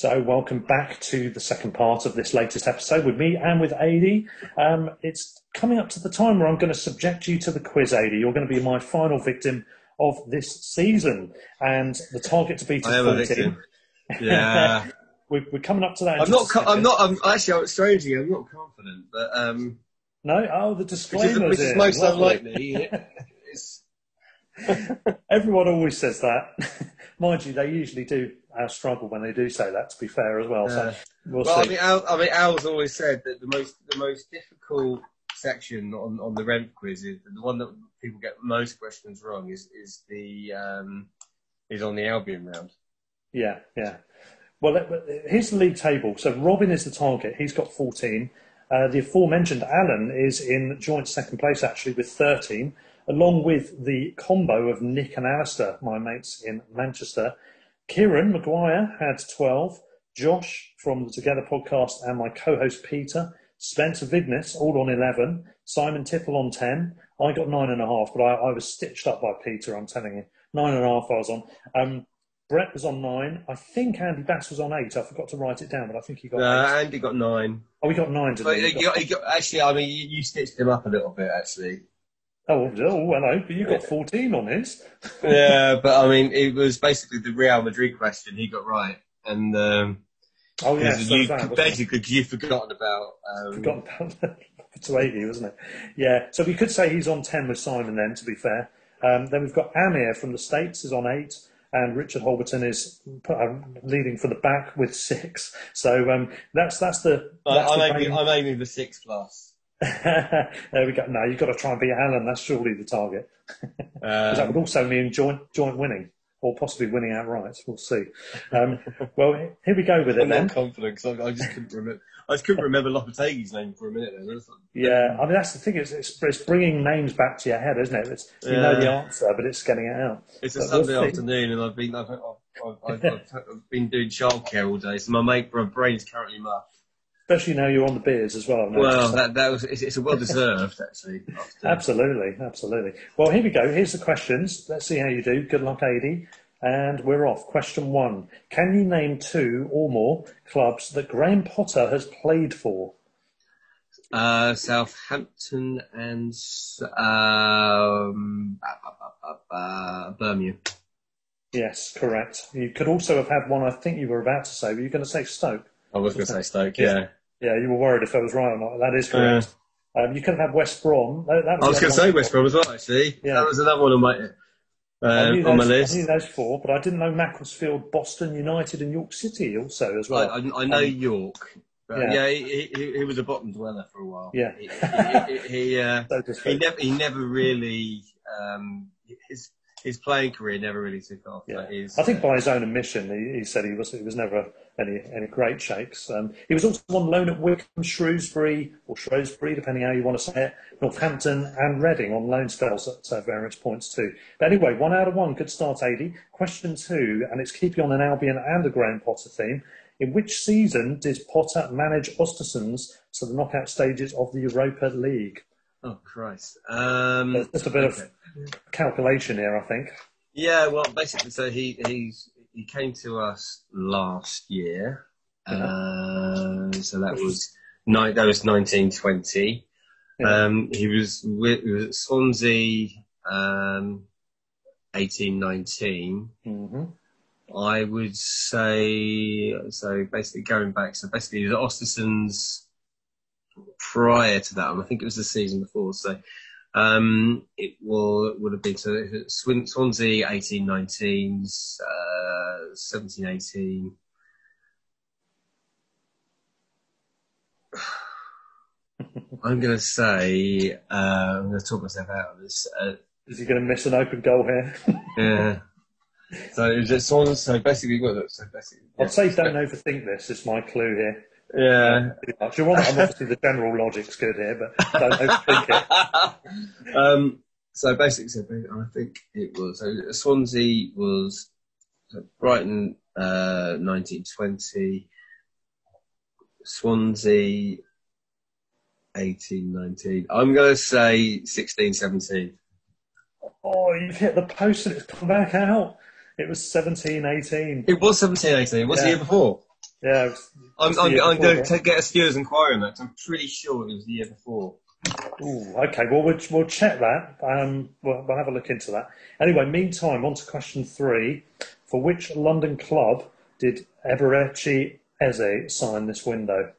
So, welcome back to the second part of this latest episode with me and with Ady. Um, it's coming up to the time where I'm going to subject you to the quiz, Ady. You're going to be my final victim of this season, and the target to beat is I a 14. victim. Yeah. We're, we're coming up to that. I'm not. Co- I'm not. I'm actually. I'm, strangely, I'm not confident, but um, No, oh, the disclaimers. which is most unlikely. Everyone always says that. Mind you, they usually do uh, struggle when they do say that. To be fair, as well. So Uh, we'll well, I see. mean, Al, I mean, Al's always said that the most the most difficult section on, on the rent quiz is the one that people get most questions wrong is is the um, is on the Albion round. Yeah, yeah. Well, here's the league table. So Robin is the target. He's got 14. Uh, the aforementioned Alan is in joint second place, actually, with 13, along with the combo of Nick and Alistair, my mates in Manchester. Kieran Maguire had 12. Josh from the Together podcast and my co-host Peter. Spencer Vignes, all on 11. Simon Tipple on 10. I got nine and a half, but I, I was stitched up by Peter, I'm telling you. Nine and a half I was on. Um, Brett was on nine. I think Andy Bass was on eight. I forgot to write it down, but I think he got Uh, eight. Andy got nine. Oh, we got nine, But got, got, actually, I mean, you, you stitched him up a little bit, actually. Oh, oh, hello. But you got 14 on his. yeah, but I mean, it was basically the Real Madrid question he got right, and um, Oh, yes. you, that was that, wasn't it? basically you've forgotten about. Um, Forgotten about to 80, wasn't it? Yeah. So we could say he's on 10 with Simon then, to be fair. Um, then we've got Amir from the States is on eight. And Richard Holberton is uh, leading for the back with six. So um, that's that's the. I, That's I'm, the aiming, I'm aiming the six plus. there we go. No, you've got to try and beat Alan. That's surely the target. 'Cause that Um, would also mean joint joint winning, or possibly winning outright. We'll see. Um, well, here we go with it I'm then. not confident because I, I just couldn't remember. I just couldn't remember Lopetegui's name for a minute. Then. That's- Yeah, I mean that's the thing. Is it's, it's bringing names back to your head, isn't it? It's, you know the answer, but it's getting it out. It's a But we'll Sunday see. afternoon, and I've been I've, I've, I've, I've, I've been doing childcare all day, so my mate, my brain's currently muffed. Especially now you're on the beers as well. Well, that that was it's, it's a well deserved actually. after- absolutely, absolutely. Well, here we go. Here's the questions. Let's see how you do. Good luck, Ady. And we're off. Question one: Can you name two or more clubs that Graham Potter has played for? Uh, Southampton and um, uh, uh, Birmingham. Yes, correct. You could also have had one. I think you were about to say. Were you going to say Stoke? I was going to say Stoke. Yeah, Yeah, you were worried if I was right or not. That is correct. Um, you could have had West Brom. That, that I was going to say. West Brom as well. Actually, Yeah. that was another one on my I uh, on my those- I knew those four, but I didn't know Macclesfield, Boston United, and York City also as I, well. I, I know York. Yeah. yeah, he, he, he was a bottom dweller for a while. Yeah. he, he, he, he, uh, So he never he never really um, his his playing career never really took off. Yeah. His, I think uh, by his own admission, he, he said he was he was never any any great shakes. Um, he was also on loan at Wycombe, Shrewsbury, or Shrewsbury, depending how you want to say it, Northampton, and Reading on loan spells at uh, various points too. But anyway, one out of one, good start, Ady. Question two, and it's keeping on an Albion and a Graham Potter theme. In which season did Potter manage Östersunds to the knockout stages of the Europa League? oh Christ. Um, just a bit okay. of calculation here, I think. Yeah, well, basically, so he he's he came to us last year. Uh, so that was ni- that was nineteen twenty. Yeah. Um, he was with, he was at Swansea, um, eighteen nineteen. hmm I would say so. Basically, going back, so basically, the Östersunds prior to that, and I think it was the season before. So um, it will would have been so Swin- Swansea eighteen nineteen, uh, seventeen eighteen. I'm going to say uh, I'm going to talk myself out of this. Uh, Is he going to miss an open goal here? yeah. So it was at Swansea. So basically? So basically, I'd say don't overthink this. Is my clue here. Yeah. You're. I'm obviously the general logic's good here, but don't overthink it. um, so basically, I think it was so Swansea was Brighton, uh, 1920. Swansea, 1819. I'm going to say 1617. Oh, you've hit the post and it's come back out. It was 17, 18. It was 1718. What's the year before? Yeah, I'm, I'm, I'm going to get a stewards inquiry on that. I'm pretty sure it was the year before. Ooh, okay, well, we'll, we'll check that. Um, we'll, we'll have a look into that. Anyway, meantime, on to question three. For which London club did Eberechi Eze sign this window?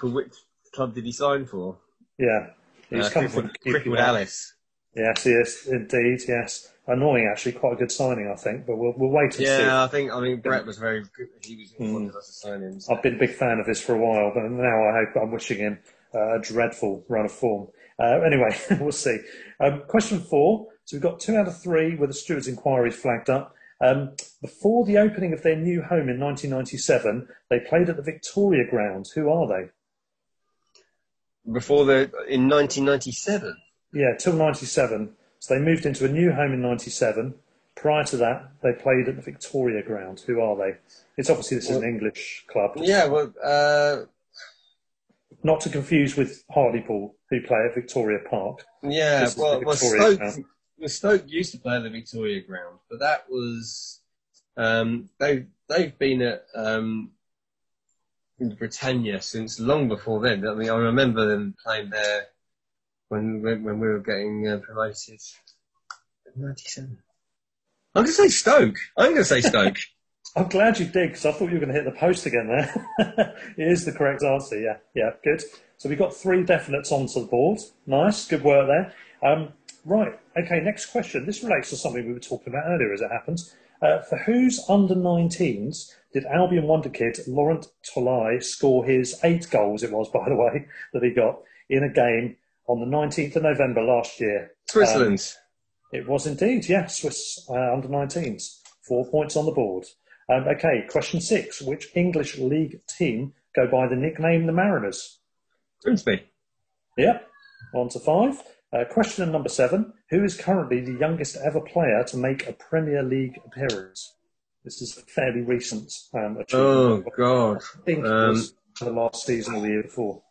For which club did he sign for? Yeah, he's Uh, come Crickwood, from Crickwood Alice. Yes, yes, indeed, yes. Annoying, actually, quite a good signing, I think, but we'll, we'll wait and see. Yeah, I think I mean Brett was very good. He was one of us to sign him. so- I've been a big fan of his for a while, but now I hope I'm wishing him uh, a dreadful run of form. Uh, anyway, we'll see. Um, question four. So we've got two out of three with the stewards' inquiry flagged up. Um, before the opening of their new home in 1997, they played at the Victoria Ground. Who are they? Before the in 1997. Yeah, till 97. So they moved into a new home in 97. Prior to that, they played at the Victoria Ground. Who are they? It's obviously this is an English club. Yeah, well, uh, Not to confuse with Hartlepool, who play at Victoria Park. yeah. Well, well, Stoke, well, Stoke used to play at the Victoria Ground, but that was um, they they've been at um, Britannia since long before then. I mean, I remember them playing there when when, when we were getting uh, promoted. Ninety-seven. I'm going to say Stoke. I'm going to say Stoke. I'm glad you did because I thought you were going to hit the post again there. it is the correct answer. Yeah, yeah, good. So we've got three definites onto the board. Nice, good work there. Um, right, okay, next question. This relates to something we were talking about earlier as it happens. Uh, for whose under 19s did Albion wonder kid Lorent Tolaj score his eight goals, it was, by the way, that he got in a game on the 19th of November last year? Switzerland. It was indeed, yes, Swiss uh, under 19s. Four points on the board. Um, okay, question six. Which English league team go by the nickname the Mariners? Grimsby. Yep, on to five. Uh, question number seven. Who is currently the youngest ever player to make a Premier League appearance? This is a fairly recent um, Oh. God. I think Um, it was the last season or the year before.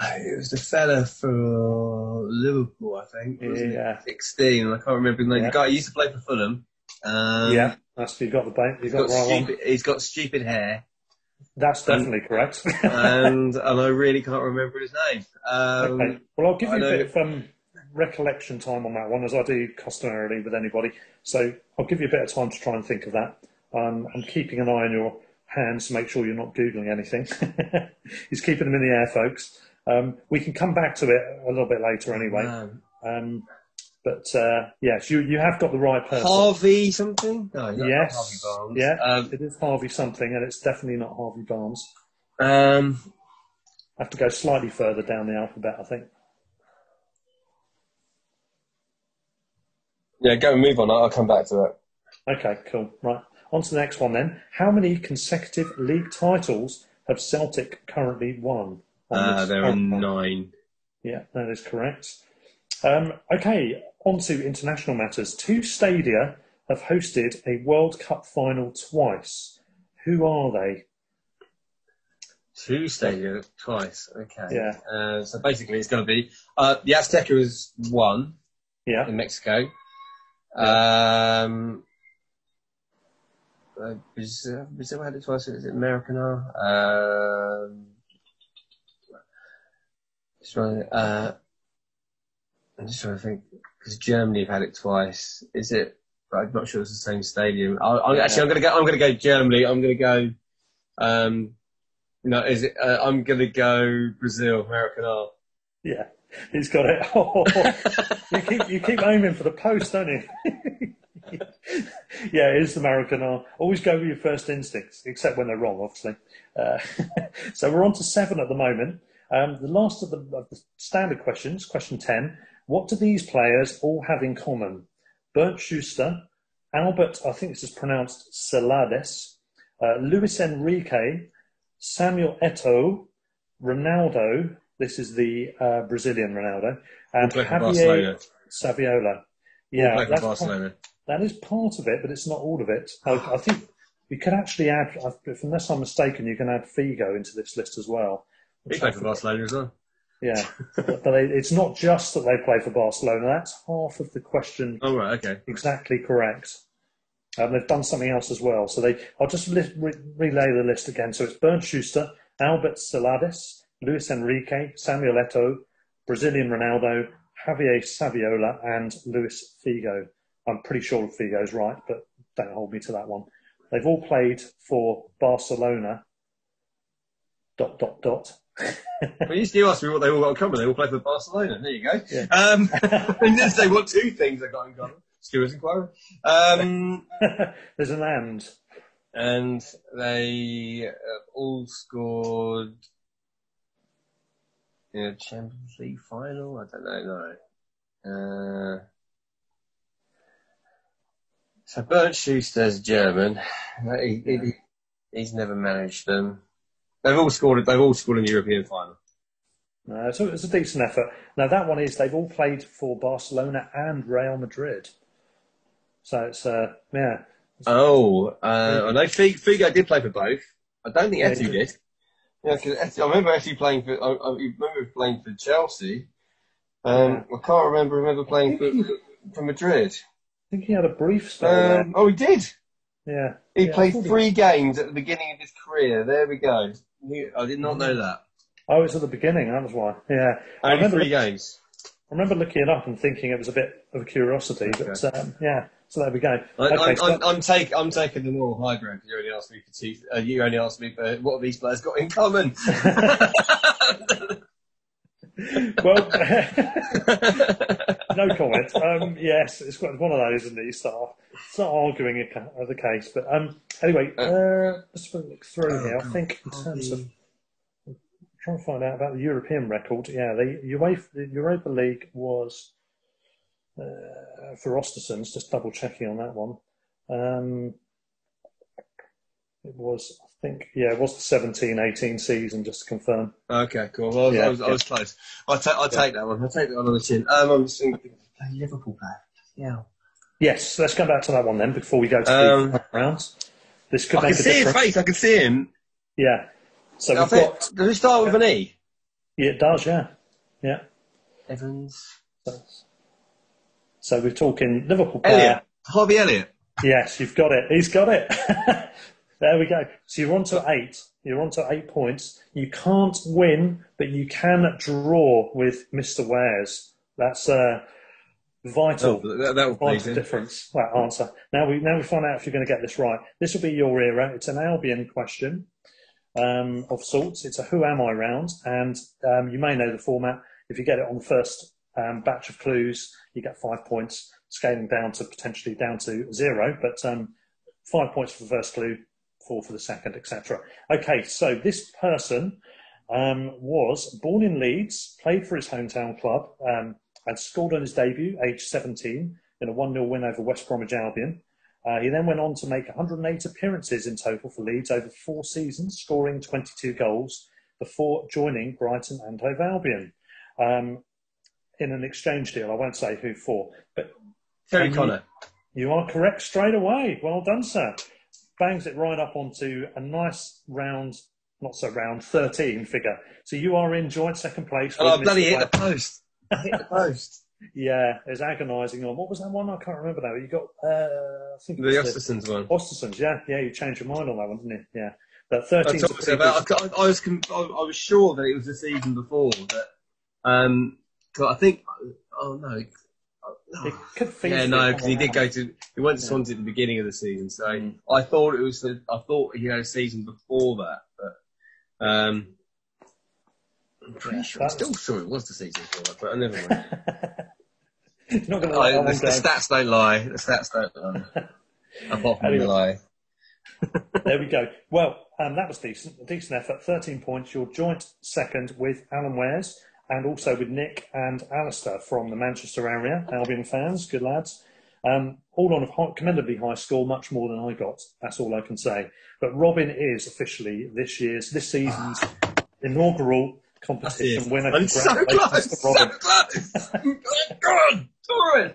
It was the fella for Liverpool, I think. wasn't it? Yeah. 16. I can't remember his name. Yeah. The guy used to play for Fulham. Um, yeah, that's you got the ba- you He's got got, stupid, he's got stupid hair. That's definitely correct. and and I really can't remember his name. Um, Okay. Well, I'll give I you a know- bit of um, recollection time on that one, as I do customarily with anybody. So I'll give you a bit of time to try and think of that. Um, I'm keeping an eye on your hands to make sure you're not googling anything. He's keeping them in the air, folks. Um, we can come back to it a little bit later, anyway. man. Um, but uh, yes, you you have got the right person. Harvey something? No, not yes, Harvey Barnes. yeah, Um, it is Harvey something, and it's definitely not Harvey Barnes. um, I have to go slightly further down the alphabet, I think. yeah, go and move on. I'll I'll come back to that. Okay, cool. Right. On to the next one then. How many consecutive league titles have Celtic currently won? Uh, there are nine. Yeah, that is correct. Um, okay, on to international matters. Two stadia have hosted a World Cup final twice. Who are they? Two stadiums twice. Okay. Yeah. Uh, so basically, it's going to be uh, the Azteca is one Yeah, in Mexico. Um, uh, Brazil, Brazil had it twice. Is it Maracanã? Um, just trying, to- uh, I'm just trying to think because Germany have had it twice. Is it? I'm not sure it's the same stadium. I, I, Actually, I'm going to go. I'm to go Germany. I'm going to go. Um, no, is it? Uh, I'm to go Brazil. Maracanã. yeah, he's got it. Oh, you keep you keep aiming for the post, don't you? yeah, it is American. art. Always go with your first instincts, except when they're wrong, obviously. Uh, so we're on to seven at the moment. Um, the last of the, of the standard questions, question 10. What do these players all have in common? Bernd Schuster, Albert, I think this is pronounced Celades, uh, Luis Enrique, Samuel Eto'o, Ronaldo, this is the uh, Brazilian Ronaldo, and All play for Javier. Saviola. Yeah, that's, Barcelona. That is part of it, but it's not all of it. I, I think you could actually add, if unless I'm mistaken, you can add Figo into this list as well. He played for Barcelona as well. Yeah, but, but it- it's not just that they play for Barcelona. That's half of the question Oh right, okay. exactly correct. Um, they've done something else as well. So they, I'll just li- re- relay the list again. So it's Bernd Schuster, Albert Celades, Luis Enrique, Samuel Eto'o, Brazilian Ronaldo, Javier Saviola, and Luis Figo. I'm pretty sure Figo's right, but don't hold me to that one. They've all played for Barcelona. Dot dot dot. Well, you still asked me what they all got in common. They all play for Barcelona. There you go. Yeah. Um, and then say what two things they got in common. Stewards inquiry. Um, There's an and. and they all scored in a Champions League final. I don't know. No. Uh, so Bernd Schuster's German. He, he, he's never managed them. They've all scored. They've all scored in the European final. No, so it's a decent effort. Now that one is they've all played for Barcelona and Real Madrid. So it's uh yeah. Oh, uh, I know Fig- Figo did play for both. I don't think Yeah, Eto'o he did. Yeah, because I remember Eto'o playing for. I, I remember playing for Chelsea. Um, I can't remember him ever playing for, for Madrid. I think he had a brief spell Um, oh, he did. Yeah. He Yeah. Yeah, played thought he- three games at the beginning of his career. There we go. I did not know that. Oh, it's at the beginning. That was why. Yeah, I remember. three games. I remember looking it up and thinking it was a bit of a curiosity. But um, yeah, so there we go. I, Okay, I'm, so- I'm, I'm, take, I'm taking the moral high ground you only asked me for two. Uh, you only asked me for what have these players got in common. well, no comment. Um, yes, it's quite one of those, isn't it? You start, start arguing a the case. But um, anyway, uh, let's look through here. I think in terms of trying to find out about the European record. Yeah, the UEFA, the Europa League was uh, for Östersunds. Just double checking on that one. Um, it was, I think, yeah, it was the 17-18 season. Just to confirm. Okay, cool. Well, I was, Yeah, I was, I was close. I'll, ta- I'll take that one. I'll take that one on the chin. Um, I'm just thinking, Liverpool player. Yeah. Yes, let's go back to that one then before we go to Um, the rounds. This could I can a see his face. I can see him. Yeah. So I we've think, got. does it start with an E? Yeah, it does. Yeah. Yeah. Evans. So, so we're talking Liverpool player. Elliott. Harvey Elliott. Yes, you've got it. He's got it. there we go. So you're on to eight. You're on to eight points. You can't win, but you can draw with Mr. Wares. That's uh, vital. Oh, that, that Vital difference. That answer. Now we now we find out if you're going to get this right. This will be your era. It's an Albion question um, of sorts. It's a Who Am I round, and um, you may know the format. If you get it on the first um, batch of clues, you get five points, scaling down to potentially down to zero. But um, five points for the first clue, four for the second, etc. Okay, so this person um, was born in Leeds, played for his hometown club, um, and scored on his debut, age 17, in a 1 0 win over West Bromwich Albion. Uh, he then went on to make 108 appearances in total for Leeds over four seasons, scoring 22 goals before joining Brighton and Hove Albion um, in an exchange deal. I won't say who for, but Terry Connor. you are correct straight away. Well done, sir. Bangs it right up onto a nice round, not so round, 13 figure. So you are in joint second place. Oh, I bloody hit the post. I hit the post. Yeah, it's agonising on. What was that one? I can't remember now. You got, uh, I think The Östersunds one. Östersunds, yeah. Yeah, you changed your mind on that one, didn't you? Yeah. But 13 told I, I, was I, I was sure that it was the season before that. Um, I think. Oh no. It Oh, could yeah, no, because he did go to. He went to Swansea at the beginning of the season, so Mm. I thought it was. The, I thought he had a season before that, but um, I'm pretty Yeah, sure. I'm still sure it was the season before that, but I never mind. Not going to I, the, the stats don't lie. The stats don't lie. Apart from Anyway. lie. There we go. Well, um, that was decent. A decent effort. 13 points. You're joint second with Alan Wares and also with Nick and Alistair from the Manchester area. Albion fans, good lads. Um, all on a high, commendably high score, much more than I got. That's all I can say. But Robin is officially this year's, this season's inaugural competition winner. I'm so close. So close. God, Torres.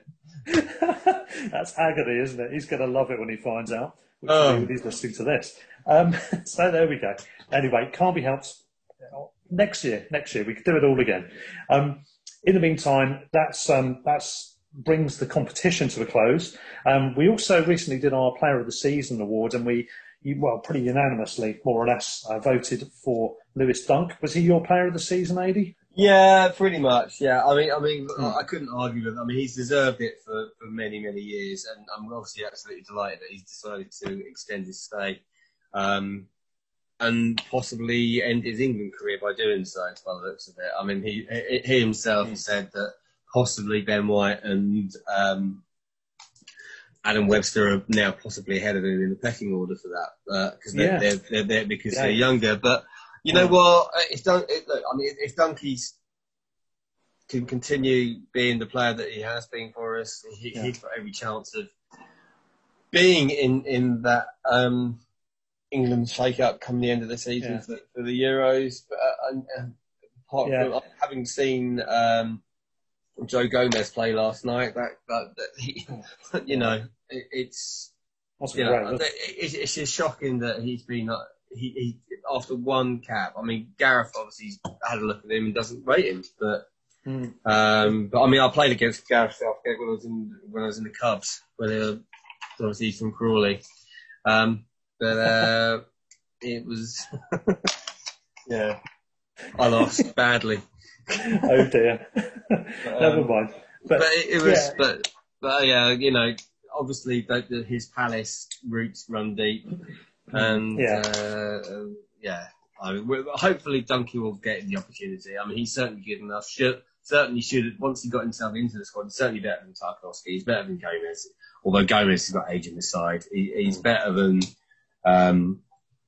That's agony, isn't it? He's going to love it when he finds out. Which when he's listening to this. Um, so there we go. Anyway, can't be helped. Next year, next year we could do it all again. Um, in the meantime, that's um, that's brings the competition to a close. Um, we also recently did our Player of the Season award, and we, well, pretty unanimously, more or less, uh, voted for Lewis Dunk. Was he your Player of the Season, Ady? Yeah, pretty much. Yeah, I mean, I mean, Hmm. I couldn't argue with. I mean, he's deserved it for, for many, many years, and I'm obviously absolutely delighted that he's decided to extend his stay, um, and possibly end his England career by doing so. By the looks of it, I mean, he he himself Hmm. said that possibly Ben White and um, Adam Webster are now possibly ahead of him in the pecking order for that because they're, Yeah. they're, they're, they're because Yeah. they're younger, but. You know what? If Dun- it, look, I mean, if Dunky's can continue being the player that he has been for us, he, he's got every chance of being in in that um, England shake-up come the end of the season Yeah. for, for the Euros. But uh, apart Yeah. from having seen um, Joe Gomez play last night, that that, that he, you know, it, it's you know, it's, it's just shocking that he's been uh, he, he after one cap. I mean, Gareth obviously had a look at him and doesn't rate him, but Hmm. um, but I mean, I played against Gareth Southgate when I was in when I was in the Cubs, when they were obviously from Crawley, um, but uh, it was yeah, I lost badly. oh dear. Never um, mind. But, But it, it was, yeah. but but yeah, you know, obviously the, the, his Palace roots run deep, and Yeah. uh, uh, yeah, I mean, hopefully Dunky will get the opportunity. I mean, he's certainly good enough. Should certainly should once he got himself into the squad. He's certainly better than Tarkowski. He's better than Gomez, although Gomez has got age in the side. He, he's better than um,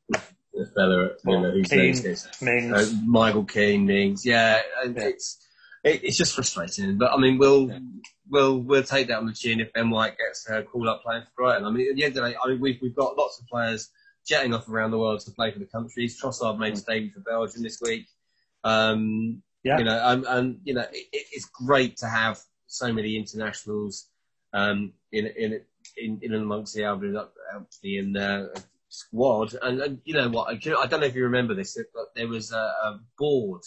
the fella at Villa whose Keane, name's this. Mings. Uh, Michael Keane, Mings, yeah, and Yeah. it's it, it's just frustrating. But I mean, we'll we'll we'll take that on the chin if Ben White gets called up playing for Brighton. I mean, at the end of the day, I mean, we've we've got lots of players jetting off around the world to play for the countries. Trossard made his debut for Belgium this week. Um, Yeah. you know, and, and you know, it, it- it's great to have so many internationals um, in in in in amongst the Albion Albion uh, squad. And, and you know what? I, I don't know if you remember this, but there was a, a board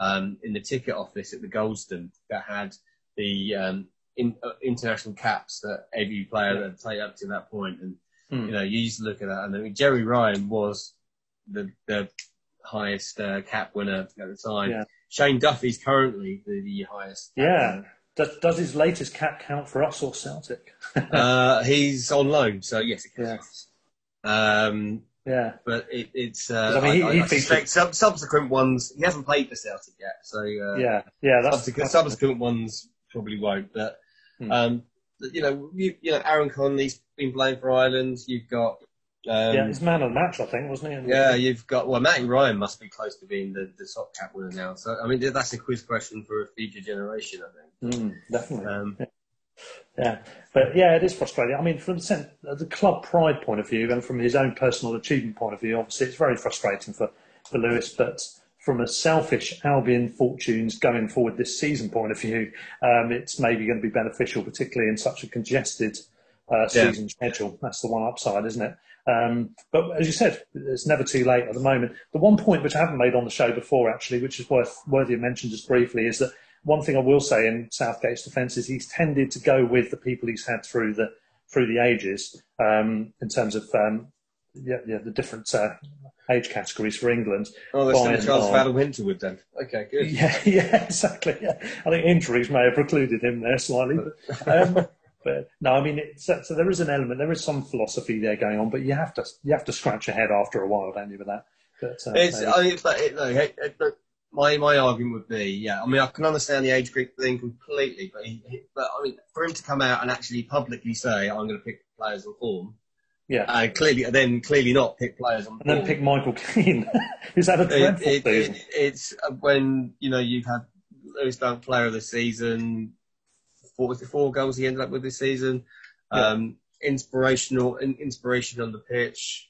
um, in the ticket office at the Goldstone that had the um, in, uh, international caps that every player had played up to that point. and Hmm. you know, you used to look at that, and I mean, Gerry Ryan was the the highest uh, cap winner at the time. Yeah. Shane Duffy's currently the, the highest. cap Yeah. winner. Does, does his latest cap count for us or Celtic? uh, he's on loan, so yes, it counts. Um, yeah. but it, it's. Uh, I mean, he- I, he I, suspect sub- subsequent ones. He hasn't played for Celtic yet, so uh, Yeah. Yeah. That's, subsequent, that's- subsequent ones probably won't. But Hmm. um, you know, you, you know, Aaron Connolly's been playing for Ireland. You've got. Um, yeah, he's man of the match, I think, wasn't he? Yeah, you've got well, Matty Ryan must be close to being the, the top cap winner now. So I mean, that's a quiz question for a future generation, I think. Mm, definitely. Um, Yeah, but yeah, it is frustrating. I mean, from the, the club pride point of view and from his own personal achievement point of view, obviously it's very frustrating for, for Lewis. But from a selfish Albion fortunes going forward this season point of view, um, it's maybe going to be beneficial, particularly in such a congested uh, Yeah. season schedule. That's the one upside, isn't it? Um, but as you said, it's never too late at the moment. The one point which I haven't made on the show before, actually, which is worth worthy of mention just briefly, is that one thing I will say in Southgate's defence is he's tended to go with the people he's had through the through the ages um, in terms of um, yeah, yeah, the different uh, age categories for England. oh, there's still a chance. Adam Winterwood then. Okay, good. Yeah, yeah, exactly. Yeah. I think injuries may have precluded him there slightly. But, um, but no, I mean, it's, so, so there is an element, there is some philosophy there going on, but you have to you have to scratch your head after a while, don't you, with that? But, uh, It's, I mean, but it, no, it, it, my my argument would be, yeah. I mean, I can understand the age group thing completely, but he, he, but I mean, for him to come out and actually publicly say, "I'm going to pick players on form," yeah. and clearly then clearly not pick players on and then pick Michael Keane. Who's had a dreadful it, season. it, it's uh, when you know you've had Lewis Dunk Player of the Season, four, was it four goals he ended up with this season, Yeah. um, inspirational, in, inspiration on the pitch,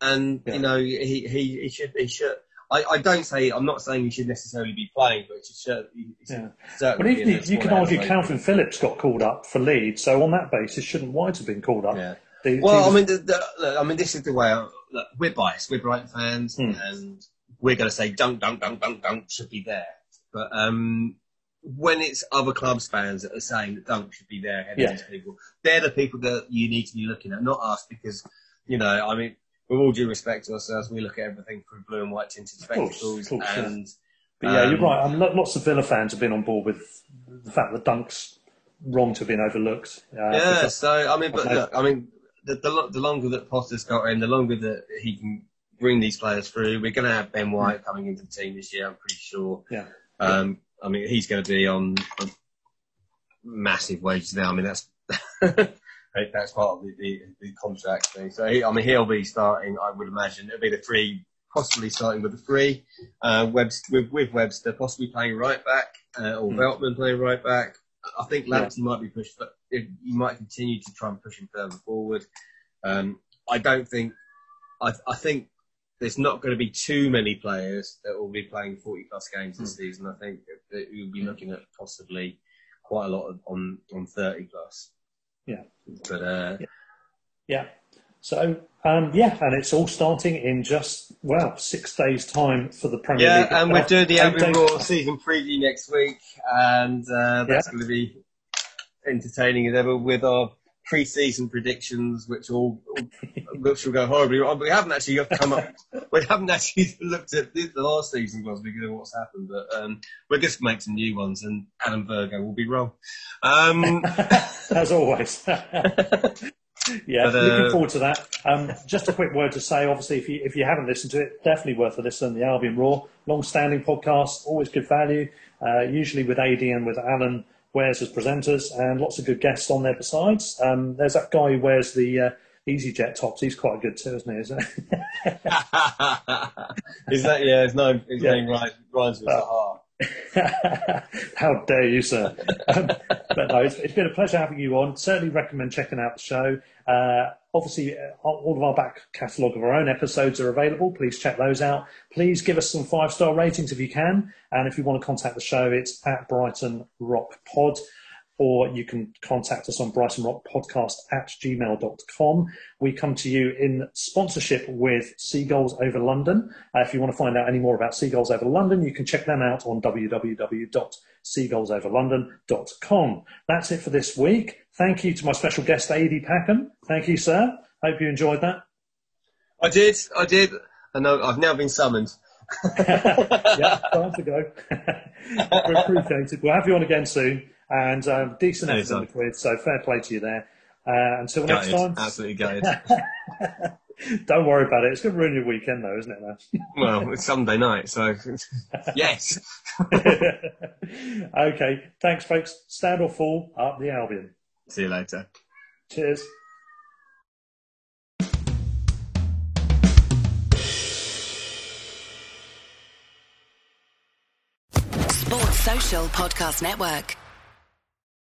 and Yeah. you know he, he he should he should. I, I don't say I'm not saying you should necessarily be playing, but it should certainly, it should Yeah. But even you, the you could squad argue. Calvin Phillips got called up for Leeds, so on that basis, shouldn't White have been called up? Yeah. The- Well, he I mean, the, the, look, I mean, this is the way. I, look, we're biased. We're Brighton fans, Hmm. and we're going to say dunk, dunk, dunk, dunk, dunk should be there. But um, when it's other clubs fans that are saying that dunk should be there ahead Yeah. of these people, they're the people that you need to be looking at, not us, because you know, I mean, with all due respect to ourselves, we look at everything through blue and white tinted spectacles, course, yeah. and But yeah, you're Um, right. Um, lo- lots of Villa fans have been on board with the fact that Dunk's wrong to have been overlooked. Uh, Yeah, so I mean, but look, I mean, the, the the longer that Potter's got in, the longer that he can bring these players through. We're going to have Ben White coming into the team this year, I'm pretty sure. Yeah. Um, I mean, he's going to be on, on massive wages now. I mean, that's that's part of the, the, the contract thing. So he, I mean, he'll be starting. I would imagine it'll be the three, possibly starting with the three. Uh, Webster, with, with Webster possibly playing right back, uh, or Hmm. Veltman playing right back. I think Lamptey might be pushed, but if, you might continue to try and push him further forward. Um, I don't think. I, I think there's not going to be too many players that will be playing 40 plus games this season. I think that you'll be looking at possibly quite a lot of, on on 30 plus. Yeah. But uh, Yeah. So um, yeah, and it's all starting in just well six days' time for the Premier yeah, League. and we're doing the days- Roar season preview next week, and uh, that's Yeah. going to be entertaining as ever with our pre-season predictions, which all which will go horribly wrong. We haven't actually come up. We haven't actually looked at the, the last season was because of what's happened, but um, we're just make some new ones, and Adam Virgo will be wrong. Um, as always. yeah, But, uh, looking forward to that. Um, just a quick word to say, obviously, if you if you haven't listened to it, definitely worth a listen. The Albion Roar, long-standing podcast, always good value. Uh, usually with Ady and with Alan Wares as presenters, and lots of good guests on there besides. Um, there's that guy who wears the uh, EasyJet tops. He's quite good too, isn't he? Isn't he? is that yeah? His name his Yeah. name rhymes, rhymes with Sahar. How dare you, sir? Um, but no, it's, it's been a pleasure having you on. Certainly recommend checking out the show. Uh, obviously, uh, all of our back catalogue of our own episodes are available. Please check those out. Please give us some five star ratings if you can. And if you want to contact the show, it's at Brighton Rock Pod. Or you can contact us on Brighton Rock Podcast at gmail.com. We come to you in sponsorship with Seagulls Over London. Uh, if you want to find out any more about Seagulls Over London, you can check them out on www.seagullsoverlondon.com. That's it for this week. Thank you to my special guest, Ady Packham. Thank you, sir. Hope you enjoyed that. I did, I did. I know I've now been summoned. yeah, time to go. We appreciate it. We'll have you on again soon. And um, decent effort in the quiz, so fair play to you there. Uh, until next time, absolutely gutted. don't worry about it. It's going to ruin your weekend, though, isn't it? Now? well, it's Sunday night, so yes. okay, thanks, folks. Stand or fall up the Albion. See you later. Cheers. Sports Social Podcast Network.